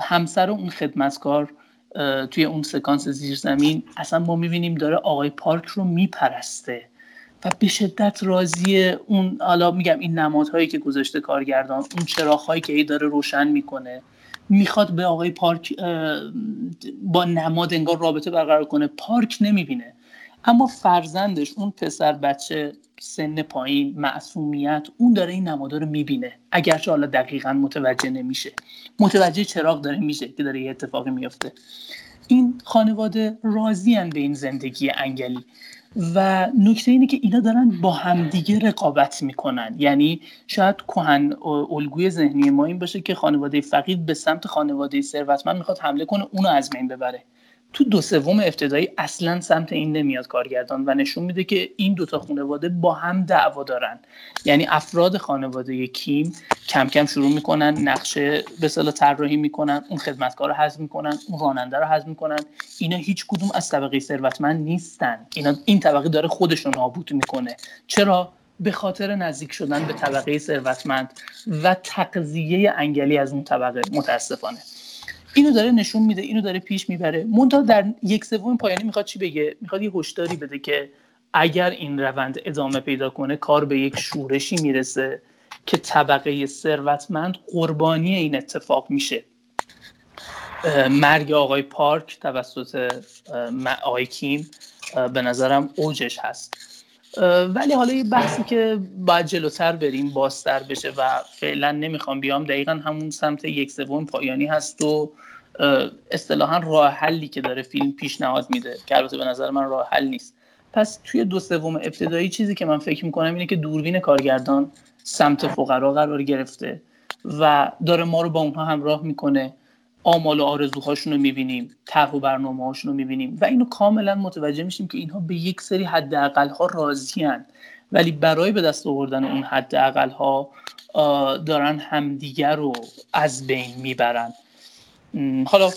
همسر اون خدمتکار توی اون سکانس زیر زمین اصلا ما می‌بینیم داره آقای پارک رو میپرسته و به شدت راضی اون حالا میگم این نمادهایی که گذاشته کارگردان اون چراغهایی که ای داره روشن می‌کنه می‌خواد به آقای پارک با نماد انگار رابطه برقرار کنه. پارک نمی‌بینه. اما فرزندش اون پسر بچه سن پایین معصومیت اون داره این نمادا رو می‌بینه. اگرچه حالا دقیقا متوجه نمیشه. متوجه چراغ داره میشه که داره یه اتفاقی میفته این خانواده راضی به این زندگی انگلی. و نکته اینه که اینا دارن با همدیگه رقابت می‌کنن. یعنی شاید کهن الگوی ذهنی ما این باشه که خانواده فقیر به سمت خانواده ثروتمند می‌خواد حمله کنه اونو از بین ببره. تو دو سوم ابتدایی اصلا سمت این نمیاد کارگردان و نشون میده که این دوتا خانواده با هم دعوا دارن. یعنی افراد خانواده کیم کم کم شروع می‌کنن نقشه به صلاح طراحی می‌کنن اون خدمتکار رو حذف می‌کنن اون راننده رو حذف می‌کنن. اینا هیچ کدوم از طبقه ثروتمند نیستن. اینا این طبقه داره خودش رو نابود می‌کنه. چرا؟ به خاطر نزدیک شدن به طبقه ثروتمند و تقضیه انگلی از اون طبقه متاسفانه. اینو داره نشون میده اینو داره پیش می‌بره. مونتا در یک سوم پایانی می‌خواد چی بگه؟ می‌خواد یه هشداری بده که اگر این روند ادامه پیدا کنه کار به یک شورشی می‌رسه که طبقه ثروتمند قربانی این اتفاق میشه. مرگ آقای پارک توسط آقای کیم به نظرم اوجش هست. ولی حالا یه بحثی که باید جلوتر بریم بازتر بشه و فعلا نمی‌خوام بیام دقیقا همون سمت یک سوم پایانی هست و اصطلاحا راه حلی که داره فیلم پیشنهاد میده که البته به نظر من راه حل نیست. پس توی دو سوم ابتدایی چیزی که من فکر می‌کنم اینه که دوربین کارگردان سمت فقرا قرار گرفته و داره ما رو با اونها همراه می‌کنه. آمال و آرزوهاشون رو می‌بینیم طرح و برنامه هاشون رو می‌بینیم و اینو کاملا متوجه میشیم که اینها به یک سری حداقل ها ولی برای به دست آوردن اون حداقل ها دارن همدیگر رو از بین می‌برن. حالا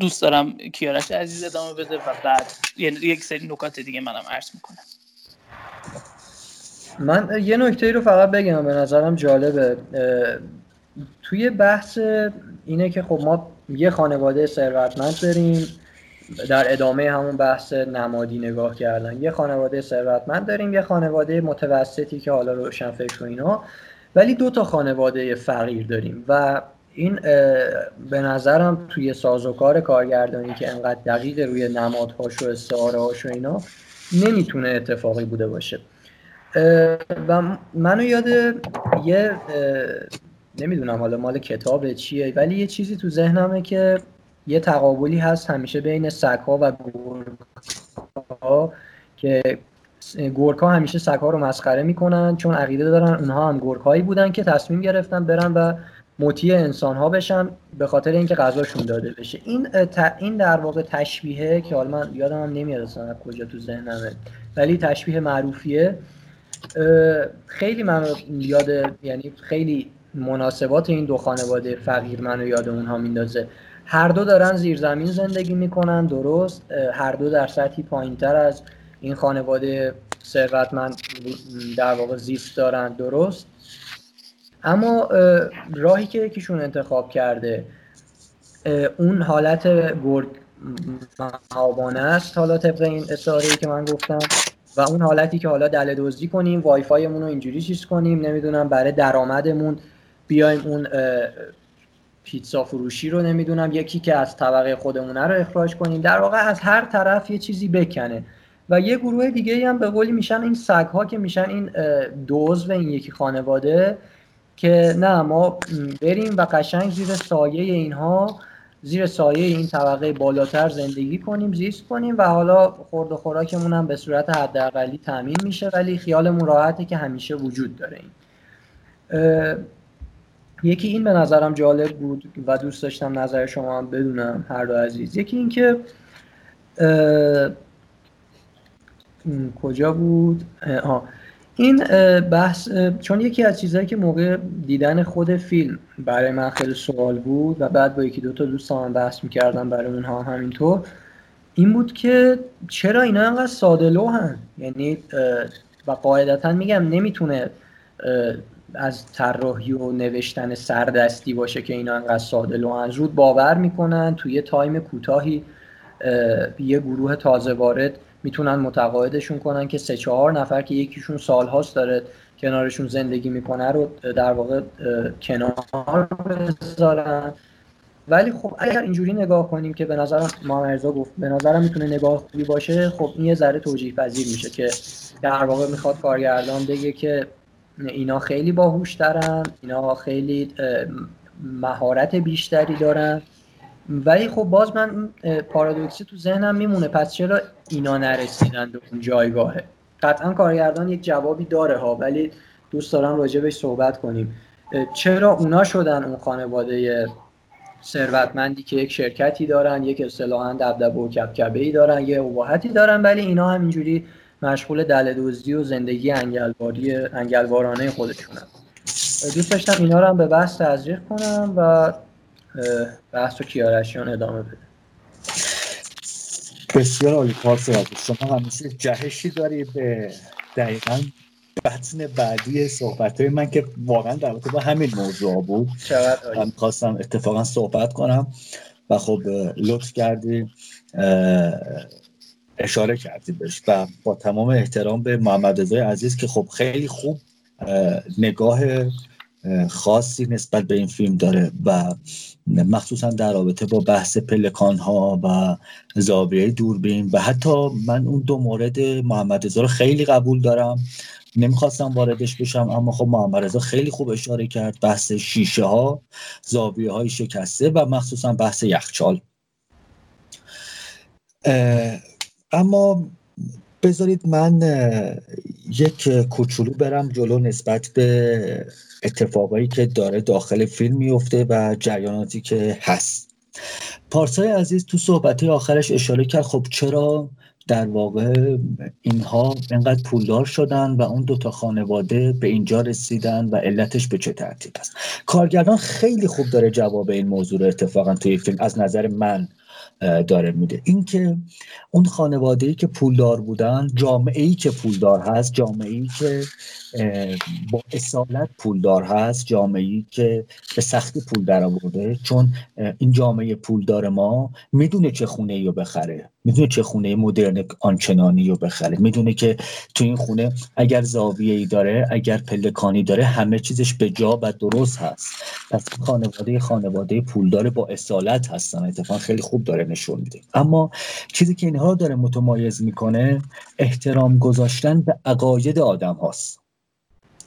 دوست دارم کیارش عزیز ادامه بده و بعد یعنی یک سری نکات دیگه منم عرض می‌کنم. من یه نکته رو فقط بگم به نظرم جالبه. توی بحث اینه که خب ما یه خانواده ثروتمند داریم در ادامه همون بحث نمادی نگاه کردن. یه خانواده ثروتمند داریم یه خانواده متوسطی که حالا روشن فکر و اینا. ولی دو تا خانواده فقیر داریم و این به نظرم توی سازوکار کارگردانی که انقدر دقیق روی نمادهاش و استعاره هاش و اینا نمی‌تونه اتفاقی بوده باشه. و منو یاد یه نمی‌دونم حالا مال کتاب چیه ولی یه چیزی تو ذهنمه که یه تقابلی هست همیشه بین سگها و گورکا که گورکا همیشه سگها رو مسخره می‌کنن چون عقیده دارن اونها هم گورکایی بودن که تصمیم گرفتن برن و مطیع انسان ها بشن به خاطر اینکه غذاشون داده بشه. این این در واقع تشبیهه که حالا من یادم هم نمیاد اصلا کجا تو ذهنمه ولی تشبیه معروفیه. خیلی من یاد یعنی خیلی مناسبات این دو خانواده فقیر منو یاد اونها میندازه. هر دو دارن زیرزمین زندگی می‌کنن درست. هر دو در سطحی پایینتر از این خانواده ثروتمند در واقع زیست دارن درست. اما راهی که یکیشون انتخاب کرده اون حالت گرد معابانه است. حالا طبق این ای که من گفتم. و اون حالتی که حالا دل دزدی کنیم وای فایمون رو اینجوری چیز کنیم نمی‌دونم برای درآمدمون بیایم اون پیتزا فروشی رو نمی‌دونم یکی که از طبقه خودمونه رو اخراج کنیم. در واقع از هر طرف یه چیزی بکنه. و یه گروه دیگه هم به قولی میشن این سگ ها که میشن این دوز و این یکی خانواده که نه ما بریم و قشنگ زیر سایه اینها زیر سایه این طبقه بالاتر زندگی کنیم زیست کنیم و حالا خورد و خوراکمون هم به صورت حداقلی تامین میشه ولی خیالمون راحته که همیشه وجود داره این. یکی این به نظرم جالب بود و دوست داشتم نظر شما هم بدونم هر دو عزیز. یکی این که کجا بود؟ آه. این بحث چون یکی از چیزهایی که موقع دیدن خود فیلم برای من خیلی سوال بود و بعد با یکی دو تا دوست هم بحث می‌کردم برای اونها همینطور این بود که چرا اینا انقدر ساده هن یعنی و قاعدتا میگم نمی‌تونه از طراحی و نوشتن سردستی باشه که اینا انقدر ساده هن زود باور می‌کنن. توی تایم کوتاهی یه گروه تازه وارد می‌تونن متقاعدشون کنن که سه چهار نفر که یکیشون سالهاست داره کنارشون زندگی می‌کنه رو در واقع کنار بذارن. ولی خب اگر اینجوری نگاه کنیم که به نظرم ما گفت به نظرم می‌تونه نگاه خوبی باشه خب این یه ذره توجیه پذیر میشه که در واقع می‌خواد کارگردان بگه که اینا خیلی باهوش دارن اینا خیلی مهارت بیشتری دارن. ولی خب باز من پارادوکسی تو ذهنم میمونه. پس چرا اینا نرسیدن به اون جایگاهه؟ قطعا کارگردان یک جوابی داره ها ولی دوست دارم راجع صحبت کنیم. چرا اونا شدن اون خانواده ثروتمندی که یک شرکتی دارن یک اصطلاحا دبدبه و کبکبه ای دارن یه ابهتی دارن ولی اینا هم اینجوری مشغول دل و زندگی انگلواری انگلوارانه خودشونن دوست داشتم اینا رو هم به بحث تزریق کنم و بحث و کیارشیان ادامه بده بسیار عالی پارس شما همیشه جهشی داری به دقیقا بطن بعدی صحبت های من که واقعا در با همین موضوع بود. من خواستم اتفاقا صحبت کنم و خب لطف کردی اشاره کردی بهش و با تمام احترام به محمد رضای عزیز که خب خیلی خوب نگاه خاصی نسبت به این فیلم داره و مخصوصا در رابطه با بحث پلکان ها و زاویه دوربین و حتی من اون دو مورد محمد رضا رو خیلی قبول دارم. نمی‌خواستم واردش بشم اما خب محمد رضا خیلی خوب اشاره کرد بحث شیشه ها زاویه های شکسته و مخصوصا بحث یخچال. اما بذارید من یک کوچولو برم جلو نسبت به اتفاقایی که داره داخل فیلم میفته و جریاناتی که هست. پارسای عزیز تو صحبت آخرش اشاره کرد خب چرا در واقع اینها اینقدر پولدار شدن و اون دوتا خانواده به اینجا رسیدن و علتش به چه ترتیب است؟ کارگردان خیلی خوب داره جواب این موضوع رو اتفاقا توی فیلم از نظر من. داره میده. اینکه اون خانواده ای که پولدار بودن جامعه ای که پولدار هست جامعه ای که با اصالت پولدار هست جامعه که به سختی پول در آورده چون این جامعه پولدار ما می‌دونه چه خونه ای رو بخره می‌دونه چه خونه مدرن آنچنانی رو بخره. می‌دونه که تو این خونه اگر زاویه ای داره اگر پلکانی داره همه چیزش به جا و درست هست. پس خانواده خانواده پولدار با اصالت هستن. اتفاقا خیلی خوب داره نشون میده. اما چیزی که اینها داره متمایز می‌کنه احترام گذاشتن به عقاید آدم هاست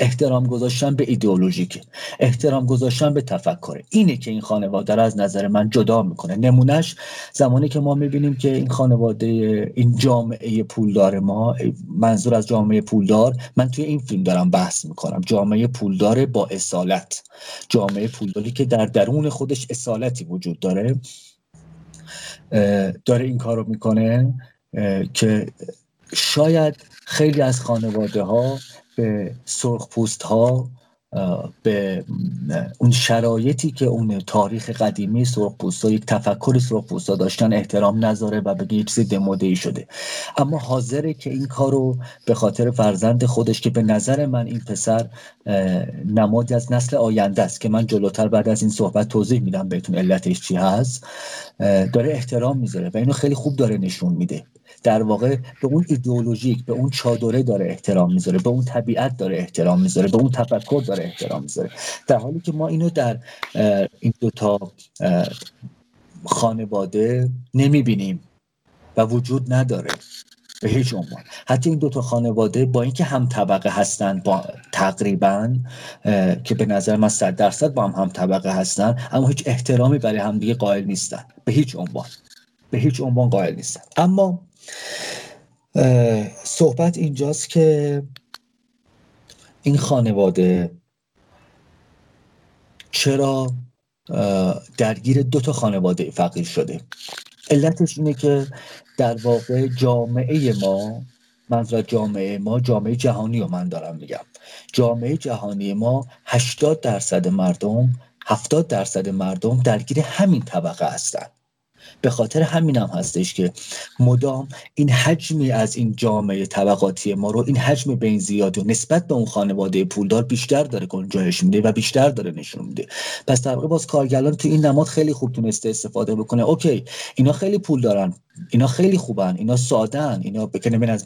احترام گذاشتن به ایدئولوژیک احترام گذاشتن به تفکر. اینه که این خانواده رو از نظر من جدا می‌کنه. نمونهش زمانی که ما می‌بینیم که این خانواده این جامعه پولدار ما منظور از جامعه پولدار من توی این فیلم دارم بحث می‌کنم. جامعه پولدار با اصالت. جامعه پولداری که در درون خودش اصالتی وجود داره داره این کار رو می‌کنه که شاید خیلی از خانواده ها سرخ پوست ها به اون شرایطی که اون تاریخ قدیمی سرخپوستا یک تفکر سرخپوستا داشتن احترام نذاره و بگه یه چیز دموده شده. اما حاضره که این کارو به خاطر فرزند خودش که به نظر من این پسر نمادی از نسل آینده است که من جلوتر بعد از این صحبت توضیح میدم بهتون علتش چی هست داره احترام می‌ذاره و اینو خیلی خوب داره نشون میده. در واقع به اون ایدئولوژیک به اون چادره داره احترام می‌ذاره به اون طبیعت داره احترام می‌ذاره به اون تفکر داره احترام می‌ذاره. در حالی که ما اینو در این دوتا خانواده نمی‌بینیم و وجود نداره به هیچ عنوان. حتی این دوتا خانواده با اینکه هم طبقه هستن با تقریبا که به نظر من صد درصد با هم هم طبقه هستن اما هیچ احترامی برای همدیگه قائل نیستن. به هیچ عنوان. به هیچ عنوان قائل نیستن. اما صحبت اینجاست که این خانواده چرا درگیر دو تا خانواده فقیر شده. علتش اینه که در واقع جامعه ما منظور جامعه ما جامعه جهانی رو من دارم میگم. جامعه جهانی ما 80 درصد مردم 70 درصد مردم درگیر همین طبقه هستند به خاطر همین هم هستش که مدام این حجمی از این جامعه طبقاتی ما رو این حجم به این زیاد و نسبت به اون خانواده پولدار بیشتر داره گنجایش میده و بیشتر داره نشون میده. پس در باز کارگران تو این نماد خیلی خوب تونسته استفاده بکنه. اوکی اینا خیلی پول دارن. اینا خیلی خوبن. اینا سادن اینا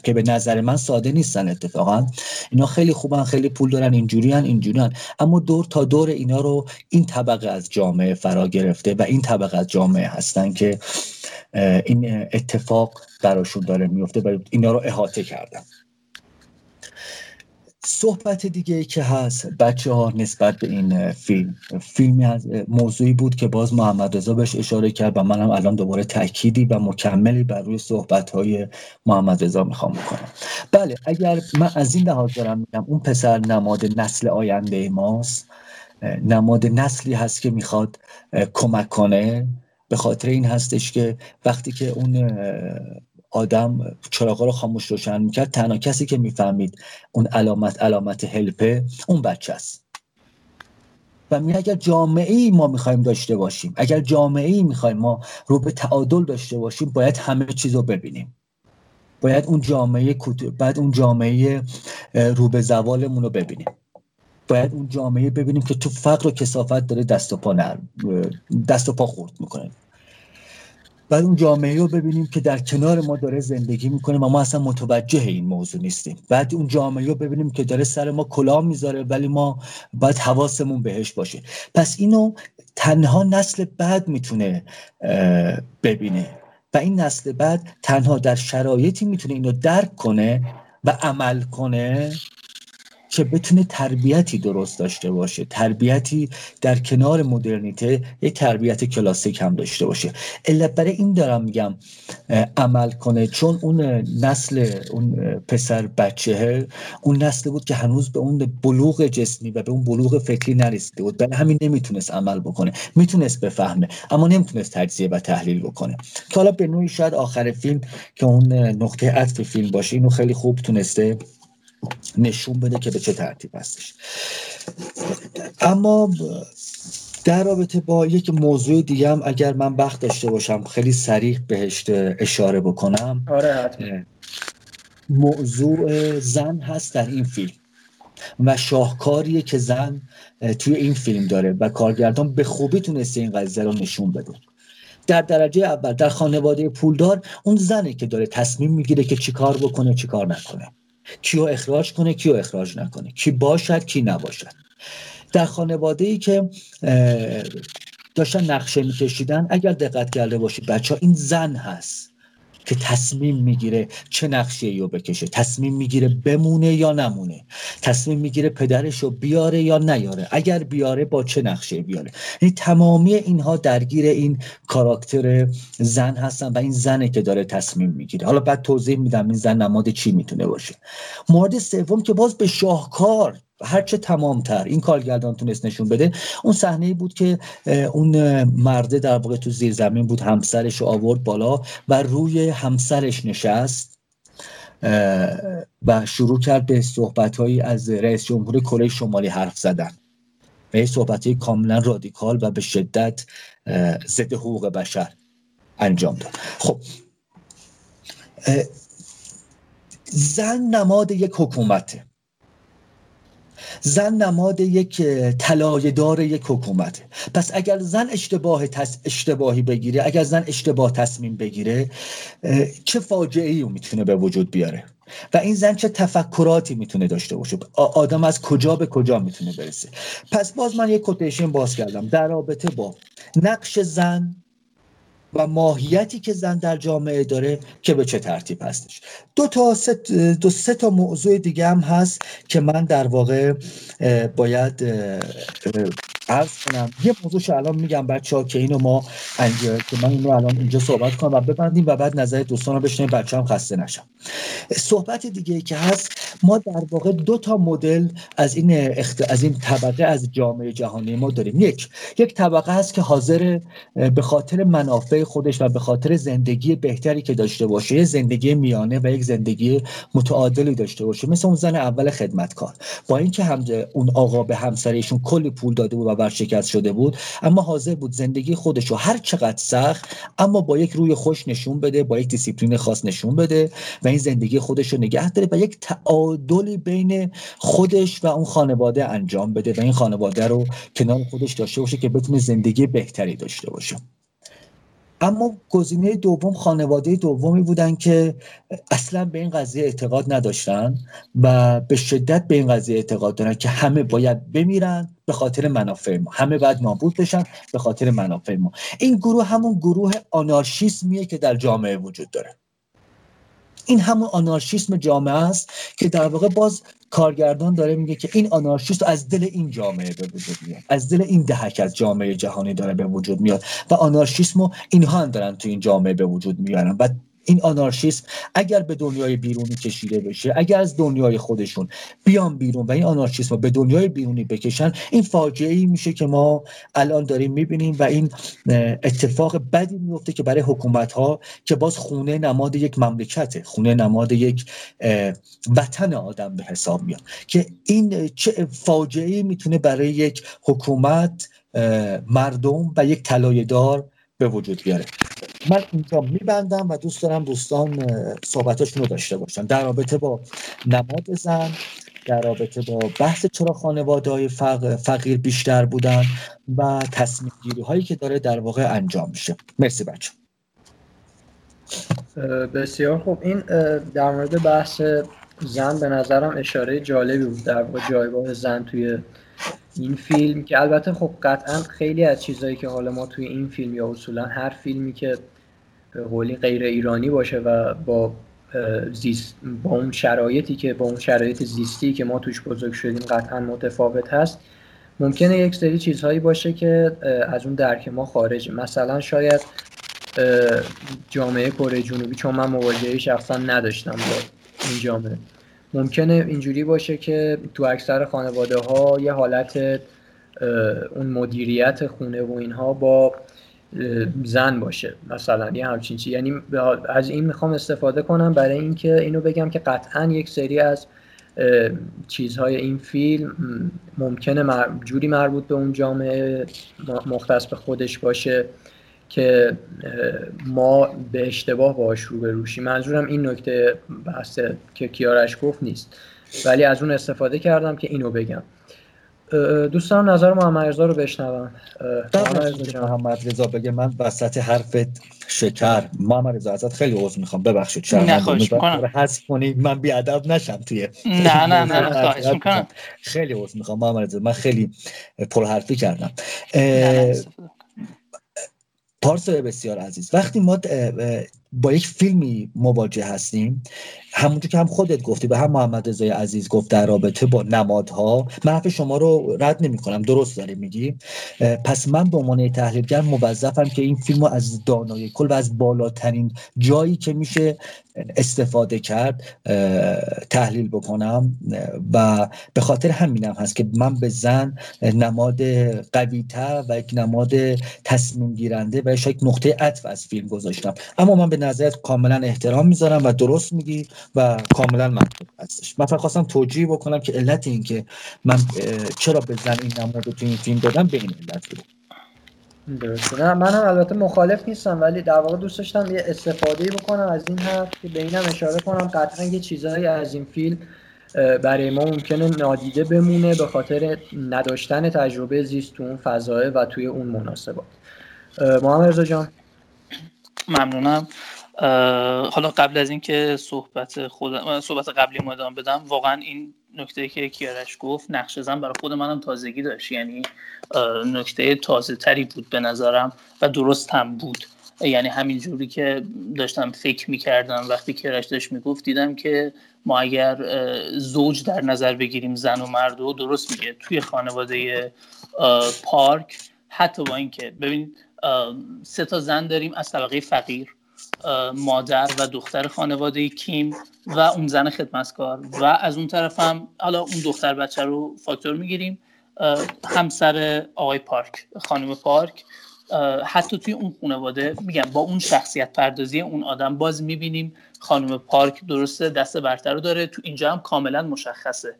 که به نظر من ساده نیستن اتفاقا. اینا خیلی خوبن خیلی پول دارن اینجوریان اینجوریان اما دور تا دور اینا رو این طبقه از جامعه فرا گرفته و این طبقه از جامعه هستن که این اتفاق براشون داره میفته و اینا رو احاطه کردن. صحبت دیگه ای که هست. بچه ها نسبت به این فیلم فیلمی از موضوعی بود که باز محمد رضا بهش اشاره کرد و منم الان دوباره تأکیدی و مکملی بر روی صحبت های محمد رضا می‌خوام بکنم. بله اگر من از این لحاظ دارم میگم اون پسر نماد نسل آینده ماست. نماد نسلی هست که می‌خواد کمک کنه. به خاطر این هستش که وقتی که اون آدم چراغا رو خاموش روشن می‌کرد. تنها کسی که می‌فهمید اون علامت علامت هلپه اون بچه است. و می اگر جامعه ای ما می‌خوایم داشته باشیم اگر جامعه ای می‌خوایم ما رو به تعادل داشته باشیم باید همه چیز رو ببینیم. باید اون جامعه بعد اون جامعه رو به زوالمون رو ببینیم. باید اون جامعه ببینیم که تو فقر و کسافت داره دست و پا نرم دست و پا خورد می‌کنه. بعد اون جامعه رو ببینیم که در کنار ما داره زندگی می‌کنه و ما اصلا متوجه این موضوع نیستیم. بعد اون جامعه رو ببینیم که داره سر ما کلاه می‌ذاره ولی ما باید حواسمون بهش باشه. پس اینو تنها نسل بعد می‌تونه ببینه و این نسل بعد تنها در شرایطی می‌تونه اینو درک کنه و عمل کنه که بتونه تربیتی درست داشته باشه تربیتی در کنار مدرنیته یک تربیت کلاسیک هم داشته باشه. الا برای این دارم میگم عمل کنه. چون اون نسل اون پسر بچه اون نسل بود که هنوز به اون بلوغ جسمی و به اون بلوغ فکری نرسیده بود. برای همین نمی‌تونست عمل بکنه. می‌تونست بفهمه اما نمی‌تونست تجزیه و تحلیل بکنه. که حالا به نوعی شاید آخر فیلم که اون نقطه عطف فیلم باشه اینو خیلی خوب تونسته نشون بده که به چه ترتیب هستش. اما در رابطه با یک موضوع دیگه هم اگر من وقت داشته باشم خیلی سریع بهش اشاره بکنم. آره موضوع زن هست در این فیلم و شاهکاریه که زن توی این فیلم داره و کارگردان به خوبی تونسته این قضیه رو نشون بده. در درجه اول در خانواده پولدار اون زنه که داره تصمیم می‌گیره که چیکار بکنه چیکار نکنه. کیو اخراج کنه کیو اخراج نکنه کی باشد کی نباشد. در خانواده ای که داشتن نقشه میکشیدن اگر دقت کرده باشید بچه ها این زن هست. که تصمیم می‌گیره چه نقشه رو بکشه. تصمیم می‌گیره بمونه یا نمونه. تصمیم می‌گیره پدرش رو بیاره یا نیاره. اگر بیاره با چه نقشه بیاره؟ یعنی تمامی اینها درگیر این کاراکتر زن هستن و این زنه که داره تصمیم می‌گیره. حالا بعد توضیح میدم این زن نماد چی می‌تونه باشه. مورد سوم که باز به شاهکار هرچه تمامتر. این کارگردان تونست نشون بده. اون صحنه بود که اون مرده در واقع تو زیر زمین بود همسرش رو آورد بالا و روی همسرش نشست و شروع کرد به صحبت از رئیس جمهور کره شمالی حرف زدن. به صحبت کاملا رادیکال و به شدت ضد حقوق بشر انجام داد. خب. زن نماد یک حکومته. زن نماد یک طلایه‌دار یک حکومت پس اگر زن اشتباه اشتباهی بگیره اگر زن اشتباه تصمیم بگیره چه فاجعه ای می‌تونه به وجود بیاره؟ و این زن چه تفکراتی می‌تونه داشته باشه؟ آدم از کجا به کجا می‌تونه برسه؟ پس باز من یک کوتیشن باز کردم در رابطه با نقش زن و ماهیتی که زن در جامعه داره که به چه ترتیب هستش. دو تا سه, دو سه تا موضوع دیگه هم هست که من در واقع باید عرض کنم یه موضوعش الان میگم بچه که اینو ما انجا که من اینو الان اینجا صحبت کنم و ببندیم و بعد نظر دوستان رو بشنیم بچه هم خسته نشم صحبت دیگه ای که هست ما در واقع دو تا مدل از این اخت... از این طبقه از جامعه جهانی ما داریم. یک یک طبقه هست که حاضر به خاطر منافع خودش و به خاطر زندگی بهتری که داشته باشه زندگی میانه و یک زندگی متعادلی داشته باشه. مثل اون زن اول خدمتکار. با اینکه هم اون آقا به همسرشون کلی پول داده بود و ورشکست شده بود اما حاضر بود زندگی خودش رو هر چقدر سخت اما با یک روی خوش نشون بده با یک دیسیپلین خاص نشون بده و این زندگی خودش رو نگه داره و یک تعادلی بین خودش و اون خانواده انجام بده و این خانواده رو کنار خودش داشته باشه که بتونه زندگی بهتری داشته باشه. اما گزینه دوم خانواده دومی بودن که اصلا به این قضیه اعتقاد نداشتن و به شدت به این قضیه اعتقاد دارن که همه باید بمیرن به خاطر منافع ما. همه باید نابود بشن به خاطر منافع ما. این گروه همون گروه آنارشیسمیه که در جامعه وجود داره. این همون آنارشیسم جامعه است که در واقع باز کارگردان داره میگه که این آنارشیست از دل این جامعه به وجود میاد. از دل این دهک از جامعه جهانی داره به وجود میاد. و آنارشیسم اینها هم دارن تو این جامعه به وجود میارن. و این آنارشیسم اگر به دنیای بیرونی کشیده بشه اگر از دنیای خودشون بیان بیرون و این آنارشیسم به دنیای بیرونی بکشن این فاجعه ای میشه که ما الان داریم می‌بینیم و این اتفاق بدی میفته که برای حکومت ها که باز خونه نماد یک مملکته خونه نماد یک وطن آدم به حساب میاد که این چه فاجعه می‌تونه برای یک حکومت مردم و یک طلایه‌دار به وجود بیاره. من اینجا میبندم و دوست دارم دوستان صحبتاشون رو داشته باشن. در رابطه با نماد زن در رابطه با بحث چرا خانواده های فقیر بیشتر بودن و تصمیم گیری هایی که داره در واقع انجام میشه. مرسی بچه بسیار خوب. این در مورد بحث زن به نظرم اشاره جالبی بود. در واقع جایگاه زن توی این فیلم که البته خب قطعا خیلی از چیزهایی که حالا ما توی این فیلم یا اصولا هر فیلمی که قولی غیر ایرانی باشه و با زیست با اون شرایطی که با اون شرایط زیستی که ما توش بزرگ شدیم قطعا متفاوت هست ممکنه یک سری چیزهایی باشه که از اون درک ما خارجه. مثلا شاید جامعه کره جنوبی چون من مواجهه شخصا نداشتم با این جامعه. ممکنه اینجوری باشه که تو اکثر خانواده ها یه حالت اون مدیریت خونه و اینها با زن باشه مثلا یه همچین چیز یعنی از این می‌خوام استفاده کنم برای اینکه اینو بگم که قطعا یک سری از چیزهای این فیلم ممکنه جوری مربوط به اون جامعه مختص به خودش باشه. که ما به اشتباه باش رو روشی منظورم این نکته بحث که کیارش گفت نیست. ولی از اون استفاده کردم که اینو بگم. دوستان نظر محمد رضا رو بشنوم. محمد رضا بگه من وسط حرفت شکر. محمد رضا ازت خیلی عذر می‌خوام. ببخشید شرمنده حذف کنی. من بی ادب نشم توی نه نه نه خواهش می‌کنم. خیلی عذر می‌خوام محمد رضا. من خیلی پرحرفی کردم. پارسا بسیار عزیز. وقتی ما با یک فیلمی مواجه هستیم. همونجور که هم خودت گفتی به هم محمد رضای عزیز گفت در رابطه با نمادها من حرف شما رو رد نمی کنم درست داره میگی. پس من به عنوان تحلیلگر موظفم که این فیلم رو از دانای کل و از بالاترین جایی که میشه استفاده کرد تحلیل بکنم. و به خاطر همینم هست که من به زن نماد قویتر و یک نماد تصمیم گیرنده و یک نقطه عطف از فیلم گذاشتم. اما من به نظرت کاملا احترام می‌ذارم و درست میگی و کاملا منطق هستش. من فقط خواستم توجیه بکنم که علت این که من چرا به زن این نمود تو این فیلم دادم به این علت بود. درسته. نه من هم البته مخالف نیستم ولی در واقع دوست داشتم یه استفاده بکنم از این حرف که به اینم اشاره کنم. قطعا یه چیزهایی از این فیلم برای ما ممکنه نادیده بمونه به خاطر نداشتن تجربه زیست تو اون فضایه و توی اون مناسبات. محمد رضا جان. ممنونم. حالا قبل از اینکه صحبت خود صحبت قبلی ما بدم واقعا این نکته که کیارش گفت نقش زن برای خود منم تازگی داشت. یعنی نکته تازه تری بود به نظرم و درست هم بود. یعنی همین جوری که داشتم فکر می‌کردم وقتی کیارش داشت می‌گفت دیدم که ما اگر زوج در نظر بگیریم زن و مرد و درست میگه. توی خانواده پارک حتی با اینکه ببین سه تا زن داریم از طبقه فقیر. مادر و دختر خانواده کیم و اون زن خدمتکار. و از اون طرف هم حالا اون دختر بچه رو فاکتور می‌گیریم. همسر آقای پارک خانم پارک. حتی توی اون خانواده میگم با اون شخصیت پردازی اون آدم باز می‌بینیم خانم پارک درسته دست برتر رو داره. تو اینجا هم کاملا مشخصه.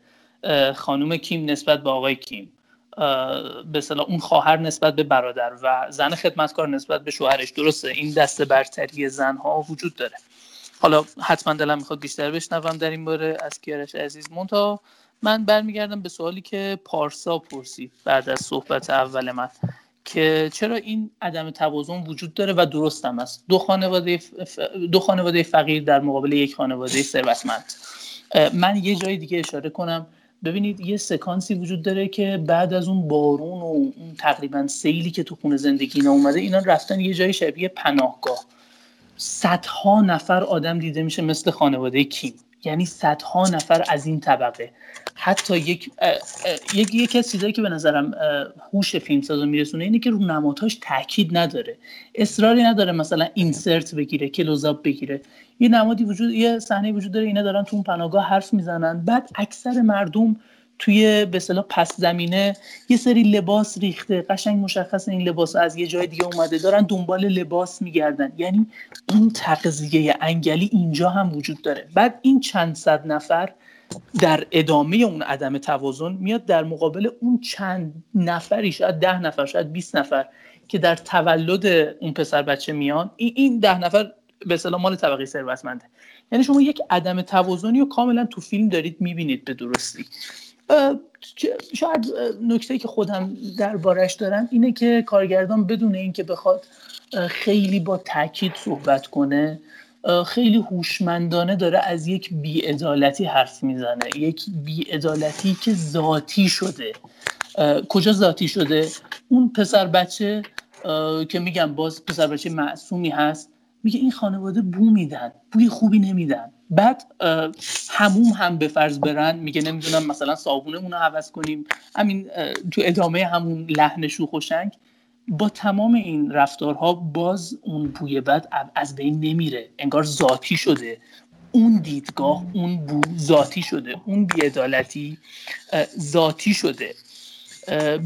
خانم کیم نسبت به آقای کیم. به صلاح اون خواهر نسبت به برادر و زن خدمتکار نسبت به شوهرش. درسته این دست برتری زنها وجود داره. حالا حتما دلم می‌خواد بیشتر بشنوم در این باره از کیارش عزیز. مونتا من برمیگردم به سوالی که پارسا پرسید بعد از صحبت اول من که چرا این عدم توازن وجود داره و درست هم است؟ دو خانواده دو خانواده فقیر در مقابل یک خانواده ثروتمند. من یه جای دیگه اشاره کنم. ببینید یه سکانسی وجود داره که بعد از اون بارون و اون تقریبا سیلی که تو خونه زندگی اومده اینا رفتن یه جای شبیه پناهگاه. صدها نفر آدم دیده میشه مثل خانواده کیم. یعنی صدها نفر از این طبقه. حتی یک یک یکی از که به نظرم هوش فیلمسازو میرسونه اینه که رو نمادهاش تاکید نداره. اصراری نداره مثلا اینسرت بگیره کلوزاپ بگیره. یه نمادی وجود یه صحنه وجود داره اینا دارن تو اون پناهگاه حرف می‌زنن. بعد اکثر مردم توی به اصطلاح پس زمینه یه سری لباس ریخته. قشنگ مشخص این لباس از یه جای دیگه اومده. دارن دنبال لباس میگردن. یعنی این تغذیه انگلی اینجا هم وجود داره. بعد این چند صد نفر در ادامه اون عدم توازن میاد در مقابل اون چند نفری شاید ده نفر شاید 20 نفر که در تولد اون پسر بچه میان این ده نفر به اصطلاح مال طبقه ثروتمنده. یعنی شما یک عدم توازنی رو کاملا تو فیلم دارید می‌بینید به درستی. شاید نکته که خودم دربارش دارم اینه که کارگردان بدون اینکه بخواد خیلی با تاکید صحبت کنه. خیلی هوشمندانه داره از یک بیعدالتی حرف می‌زنه. یک بیعدالتی که ذاتی شده. کجا ذاتی شده؟ اون پسر بچه که میگم باز پسر بچه معصومی هست میگه این خانواده بو میدن بوی خوبی نمیدن. بعد هموم هم به فرض برن میگه نمی‌دونم مثلا صابونمون رو عوض کنیم. همین تو ادامه همون لحن شوخ و شنگ. با تمام این رفتارها باز اون بوی بد از بین نمیره. انگار ذاتی شده. اون دیدگاه اون بو ذاتی شده. اون بیعدالتی ذاتی شده.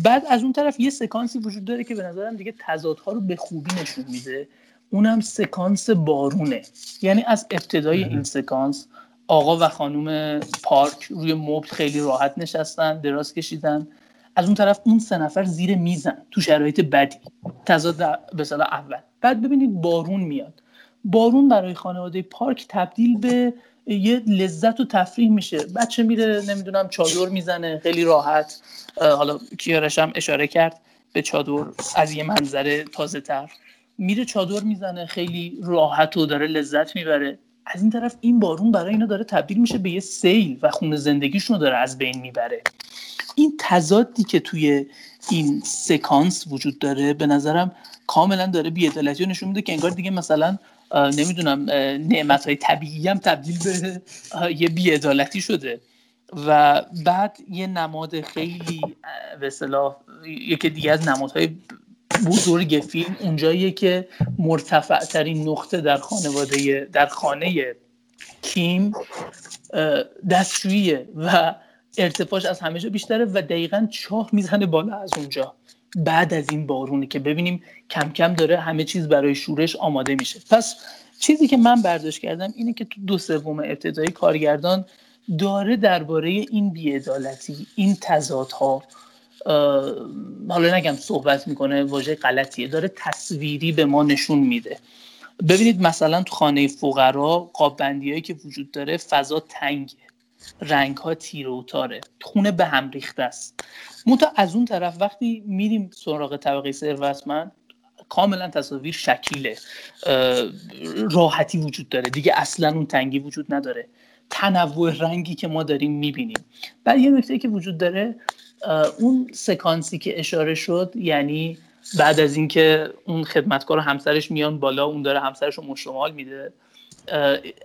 بعد از اون طرف یه سکانسی وجود داره که به نظرم دیگه تضادها رو به خوبی نشون میده. اونم سکانس بارونه. یعنی از ابتدای این سکانس آقا و خانوم پارک روی مبل خیلی راحت نشستن دراز کشیدن. از اون طرف اون سه نفر زیر میزن تو شرایط بدی. تضاد به اول. بعد ببینید بارون میاد. بارون برای خانواده پارک تبدیل به یه لذت و تفریح میشه. بچه میره نمی‌دونم چادر می‌زنه خیلی راحت. حالا کیارش هم اشاره کرد به چادر از یه منظره تازه تر. میره چادر می‌زنه خیلی راحت و داره لذت می‌بره. از این طرف این بارون برای اینا داره تبدیل میشه به یه سیل و خونه زندگیشون رو داره از بین می‌بره. این تضادی که توی این سکانس وجود داره به نظرم کاملا داره بیعدالتی نشون میده که انگار دیگه مثلا نمی‌دونم نعمت های طبیعی هم تبدیل به یه بیعدالتی شده. و بعد یه نماد خیلی به صلاح یکی دیگه از نمادهای بزرگ فیلم اونجاییه که مرتفع ترین نقطه در خانواده در خانه کیم دستشوییه. و ارتفاعش از همه جا بیشتره و دقیقا چاه می‌زنه بالا از اونجا. بعد از این بارونه که ببینیم کم کم داره همه چیز برای شورش آماده میشه. پس چیزی که من برداشت کردم اینه که تو دو سوم ابتدایی کارگردان داره درباره این بیعدالتی این تضادها حالا نگم صحبت می‌کنه واژه غلطیه داره تصویری به ما نشون میده. ببینید مثلا تو خانه فقرا قاب که وجود داره فضا تنگه. رنگ ها تیره و تاره. خونه به هم ریخته است. منتها از اون طرف وقتی میریم سراغ طبقه ثروتمند کاملا تصاویر شکیله. راحتی وجود داره. دیگه اصلا اون تنگی وجود نداره. تنوع رنگی که ما داریم می‌بینیم. بعد یه نکته که وجود داره اون سکانسی که اشاره شد یعنی بعد از اینکه اون خدمتکار و همسرش میان بالا اون داره همسرش رو مشتمال میده.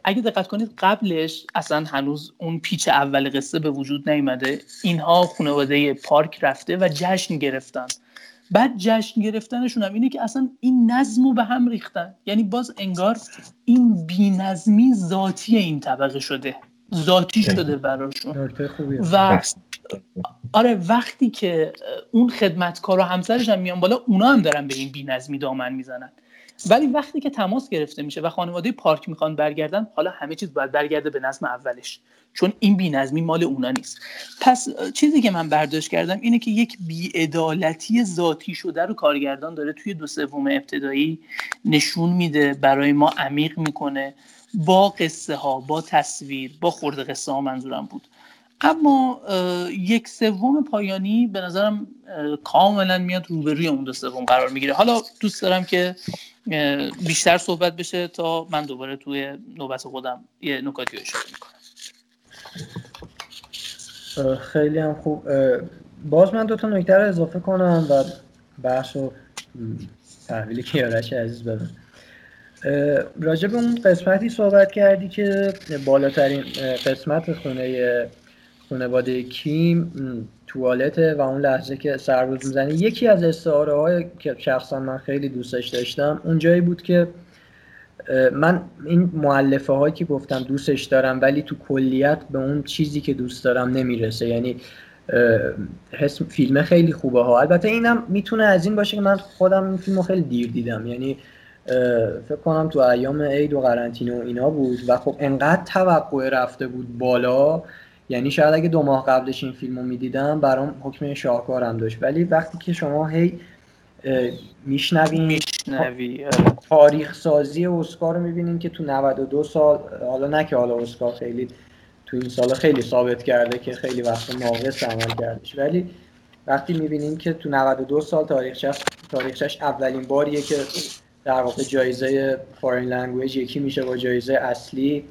اگه دقت کنید قبلش اصلا هنوز اون پیچ اول قصه به وجود نیومده. اینها خانواده پارک رفته و جشن گرفتن. بعد جشن گرفتنشون هم اینه که اصلا این نظم رو به هم ریختن. یعنی باز انگار این بینظمی ذاتی این طبقه شده. ذاتی شده براشون. و آره وقتی که اون خدمتکار و همسرش هم میان بالا اونا هم دارن به این بینظمی دامن می‌زنن. ولی وقتی که تماس گرفته میشه و خانواده پارک می‌خوان برگردن حالا همه چیز باید برگرده به نظم اولش. چون این بینظمی مال اونا نیست. پس چیزی که من برداشت کردم اینه که یک بیعدالتی ذاتی شده رو کارگردان داره توی دو سوم ابتدایی نشون میده برای ما عمیق می‌کنه. با قصه ها با تصویر با خورده قصه ها منظورم بود. اما یک سوم پایانی به نظرم کاملا میاد روبروی اون دو سوم قرار می‌گیره. حالا دوست دارم که بیشتر صحبت بشه تا من دوباره توی نوبت خودم یه نکاتی اشاره می‌کنم. خیلی هم خوب. باز من دو تا نکته رو اضافه کنم و بحث و تحویل کیارش عزیز بدم راجع به اون قسمتی صحبت کردی که بالاترین قسمت خونه خانواده کیم توالته و اون لحظه که سرباز می‌زنه یکی از استعاره های که شخصا من خیلی دوستش داشتم اون جایی بود که من این معلفه هایی که گفتم دوستش دارم ولی تو کلیت به اون چیزی که دوست دارم نمی‌رسه. یعنی حس فیلم خیلی خوبه ها. البته اینم می‌تونه از این باشه که من خودم این فیلم خیلی دیر دیدم. یعنی فکر کنم تو ایام عید و قرنطینه و اینا بود. و خب انقدر توقع رفته بود بالا یعنی شاید اگه دو ماه قبلش این فیلم رو می‌دیدم برام حکم شاهکارم داشت ولی وقتی که شما هی میشنوین میشنوی آره. تاریخ سازی اسکار رو می‌بینین که تو 92 سال حالا نه که حالا اسکار خیلی تو این سال خیلی ثابت کرده که خیلی وقت ناقص عمل کردش ولی وقتی می‌بینین که تو 92 سال تاریخش تاریخش اولین باریه که در واقع جایزه foreign language یکی میشه با جایزه اصلی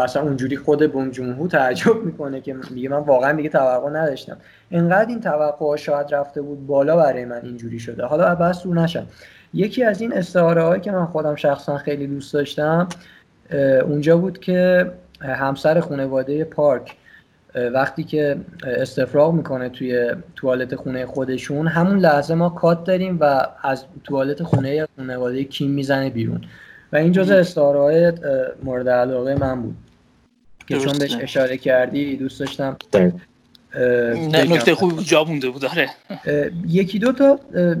اصلا اونجوری خود بونگ جون هو تعجب می‌کنه که میگه من واقعا دیگه توقع نداشتم. اینقدر این توقع شاید رفته بود بالا برای من اینجوری شده. حالا بحث رو نشم. یکی از این استعاره هایی که من خودم شخصا خیلی دوست داشتم اونجا بود که همسر خانواده پارک وقتی که استفراغ می‌کنه توی توالت خونه خودشون همون لحظه ما کات داریم و از توالت خونه خانواده کیم می‌زنه بیرون. و این جزء استعاره مورد علاقه من بود. که چون بهش اشاره کردی دوست داشتم نکته خوب جا مونده بود داره یکی دو تا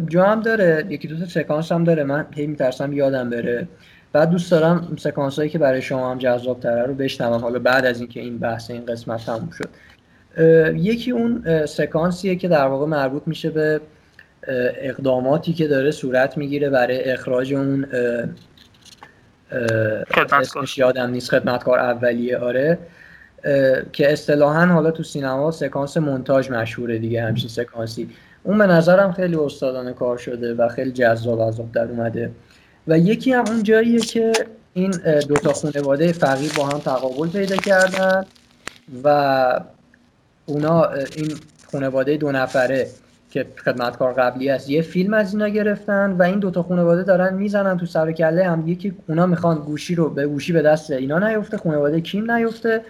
جا هم داره یکی دو تا سکانس هم داره من هی میترسم یادم بره. بعد دوست دارم سکانس هایی که برای شما هم جذاب تره رو بشنوم. حالا بعد از اینکه این بحث این قسمت تموم شد. یکی اون سکانسیه که در واقع مربوط میشه به اقداماتی که داره صورت می‌گیره برای اخراج اون اسمش یادم نیست خدمتکار اولیه آره. که اصطلاحا حالا تو سینما سکانس مونتاژ مشهوره دیگه همچین سکانسی. اون به نظرم خیلی استادانه کار شده و خیلی جذاب از در اومده. و یکی هم اون جاییه که این دوتا خانواده فقیر با هم تقابل پیدا کردن و اونا این خانواده دو نفره. که خدمتکار قبلی است. یه فیلم از اینا گرفتن و این دوتا خانواده دارن می‌زنن تو سر کله هم. یکی اونا می‌خوان گوشی رو به گوشی به دست اینا نیفته خانواده کیم نیفته.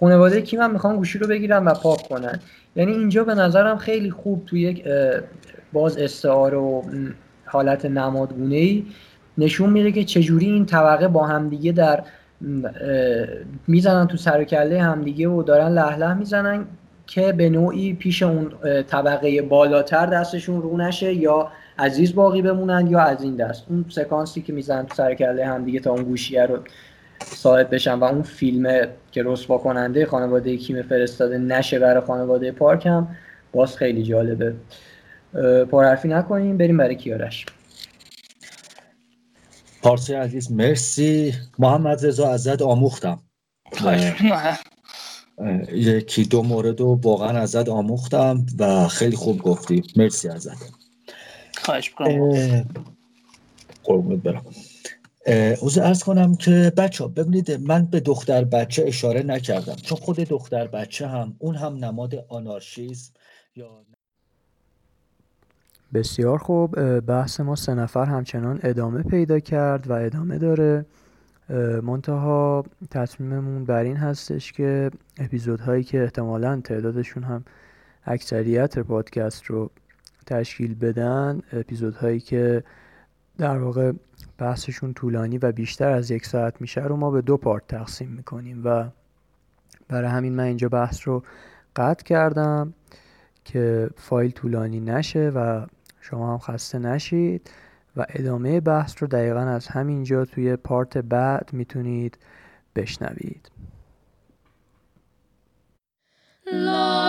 خانواده کیم هم می‌خوان گوشی رو بگیرن و پاک کنن. یعنی اینجا به نظرم خیلی خوب توی یک باز استعاره و حالت نمادگونه ای نشون میده که چجوری این طبقه با همدیگه در می‌زنن تو سر کله همدیگه و دارن لح می‌زنن که به نوعی پیش اون طبقه بالاتر دستشون رو نشه یا عزیز باقی بمونن یا از این دست. اون سکانسی که میزن سر کله هم دیگه تا اون گوشیه رو صاحب بشن و اون فیلم که رسوا کننده خانواده کیم فرستاده نشه برای خانواده پارک هم باز خیلی جالبه. پرحرفی نکنیم بریم برای کیارش. پارسی عزیز مرسی. محمد رضا ازت آموختم. یکی دو مورد رو واقعا ازت آموختم و خیلی خوب گفتی. مرسی ازت. خواهش بکنم قربونت برم. اوزه ارز کنم که بچه ها ببینید من به دختر بچه اشاره نکردم. چون خود دختر بچه هم اون هم نماد آنارشیزم یا بسیار خوب. بحث ما سه نفر همچنان ادامه پیدا کرد و ادامه داره. منتها تصمیممون بر این هستش که اپیزودهایی که احتمالا تعدادشون هم اکثریت پادکست رو تشکیل بدن اپیزودهایی که در واقع بحثشون طولانی و بیشتر از یک ساعت میشه رو ما به دو پارت تقسیم می‌کنیم و برای همین من اینجا بحث رو قطع کردم که فایل طولانی نشه و شما هم خسته نشید. و ادامه بحث رو دقیقا از همینجا توی پارت بعد می‌تونید بشنوید. لا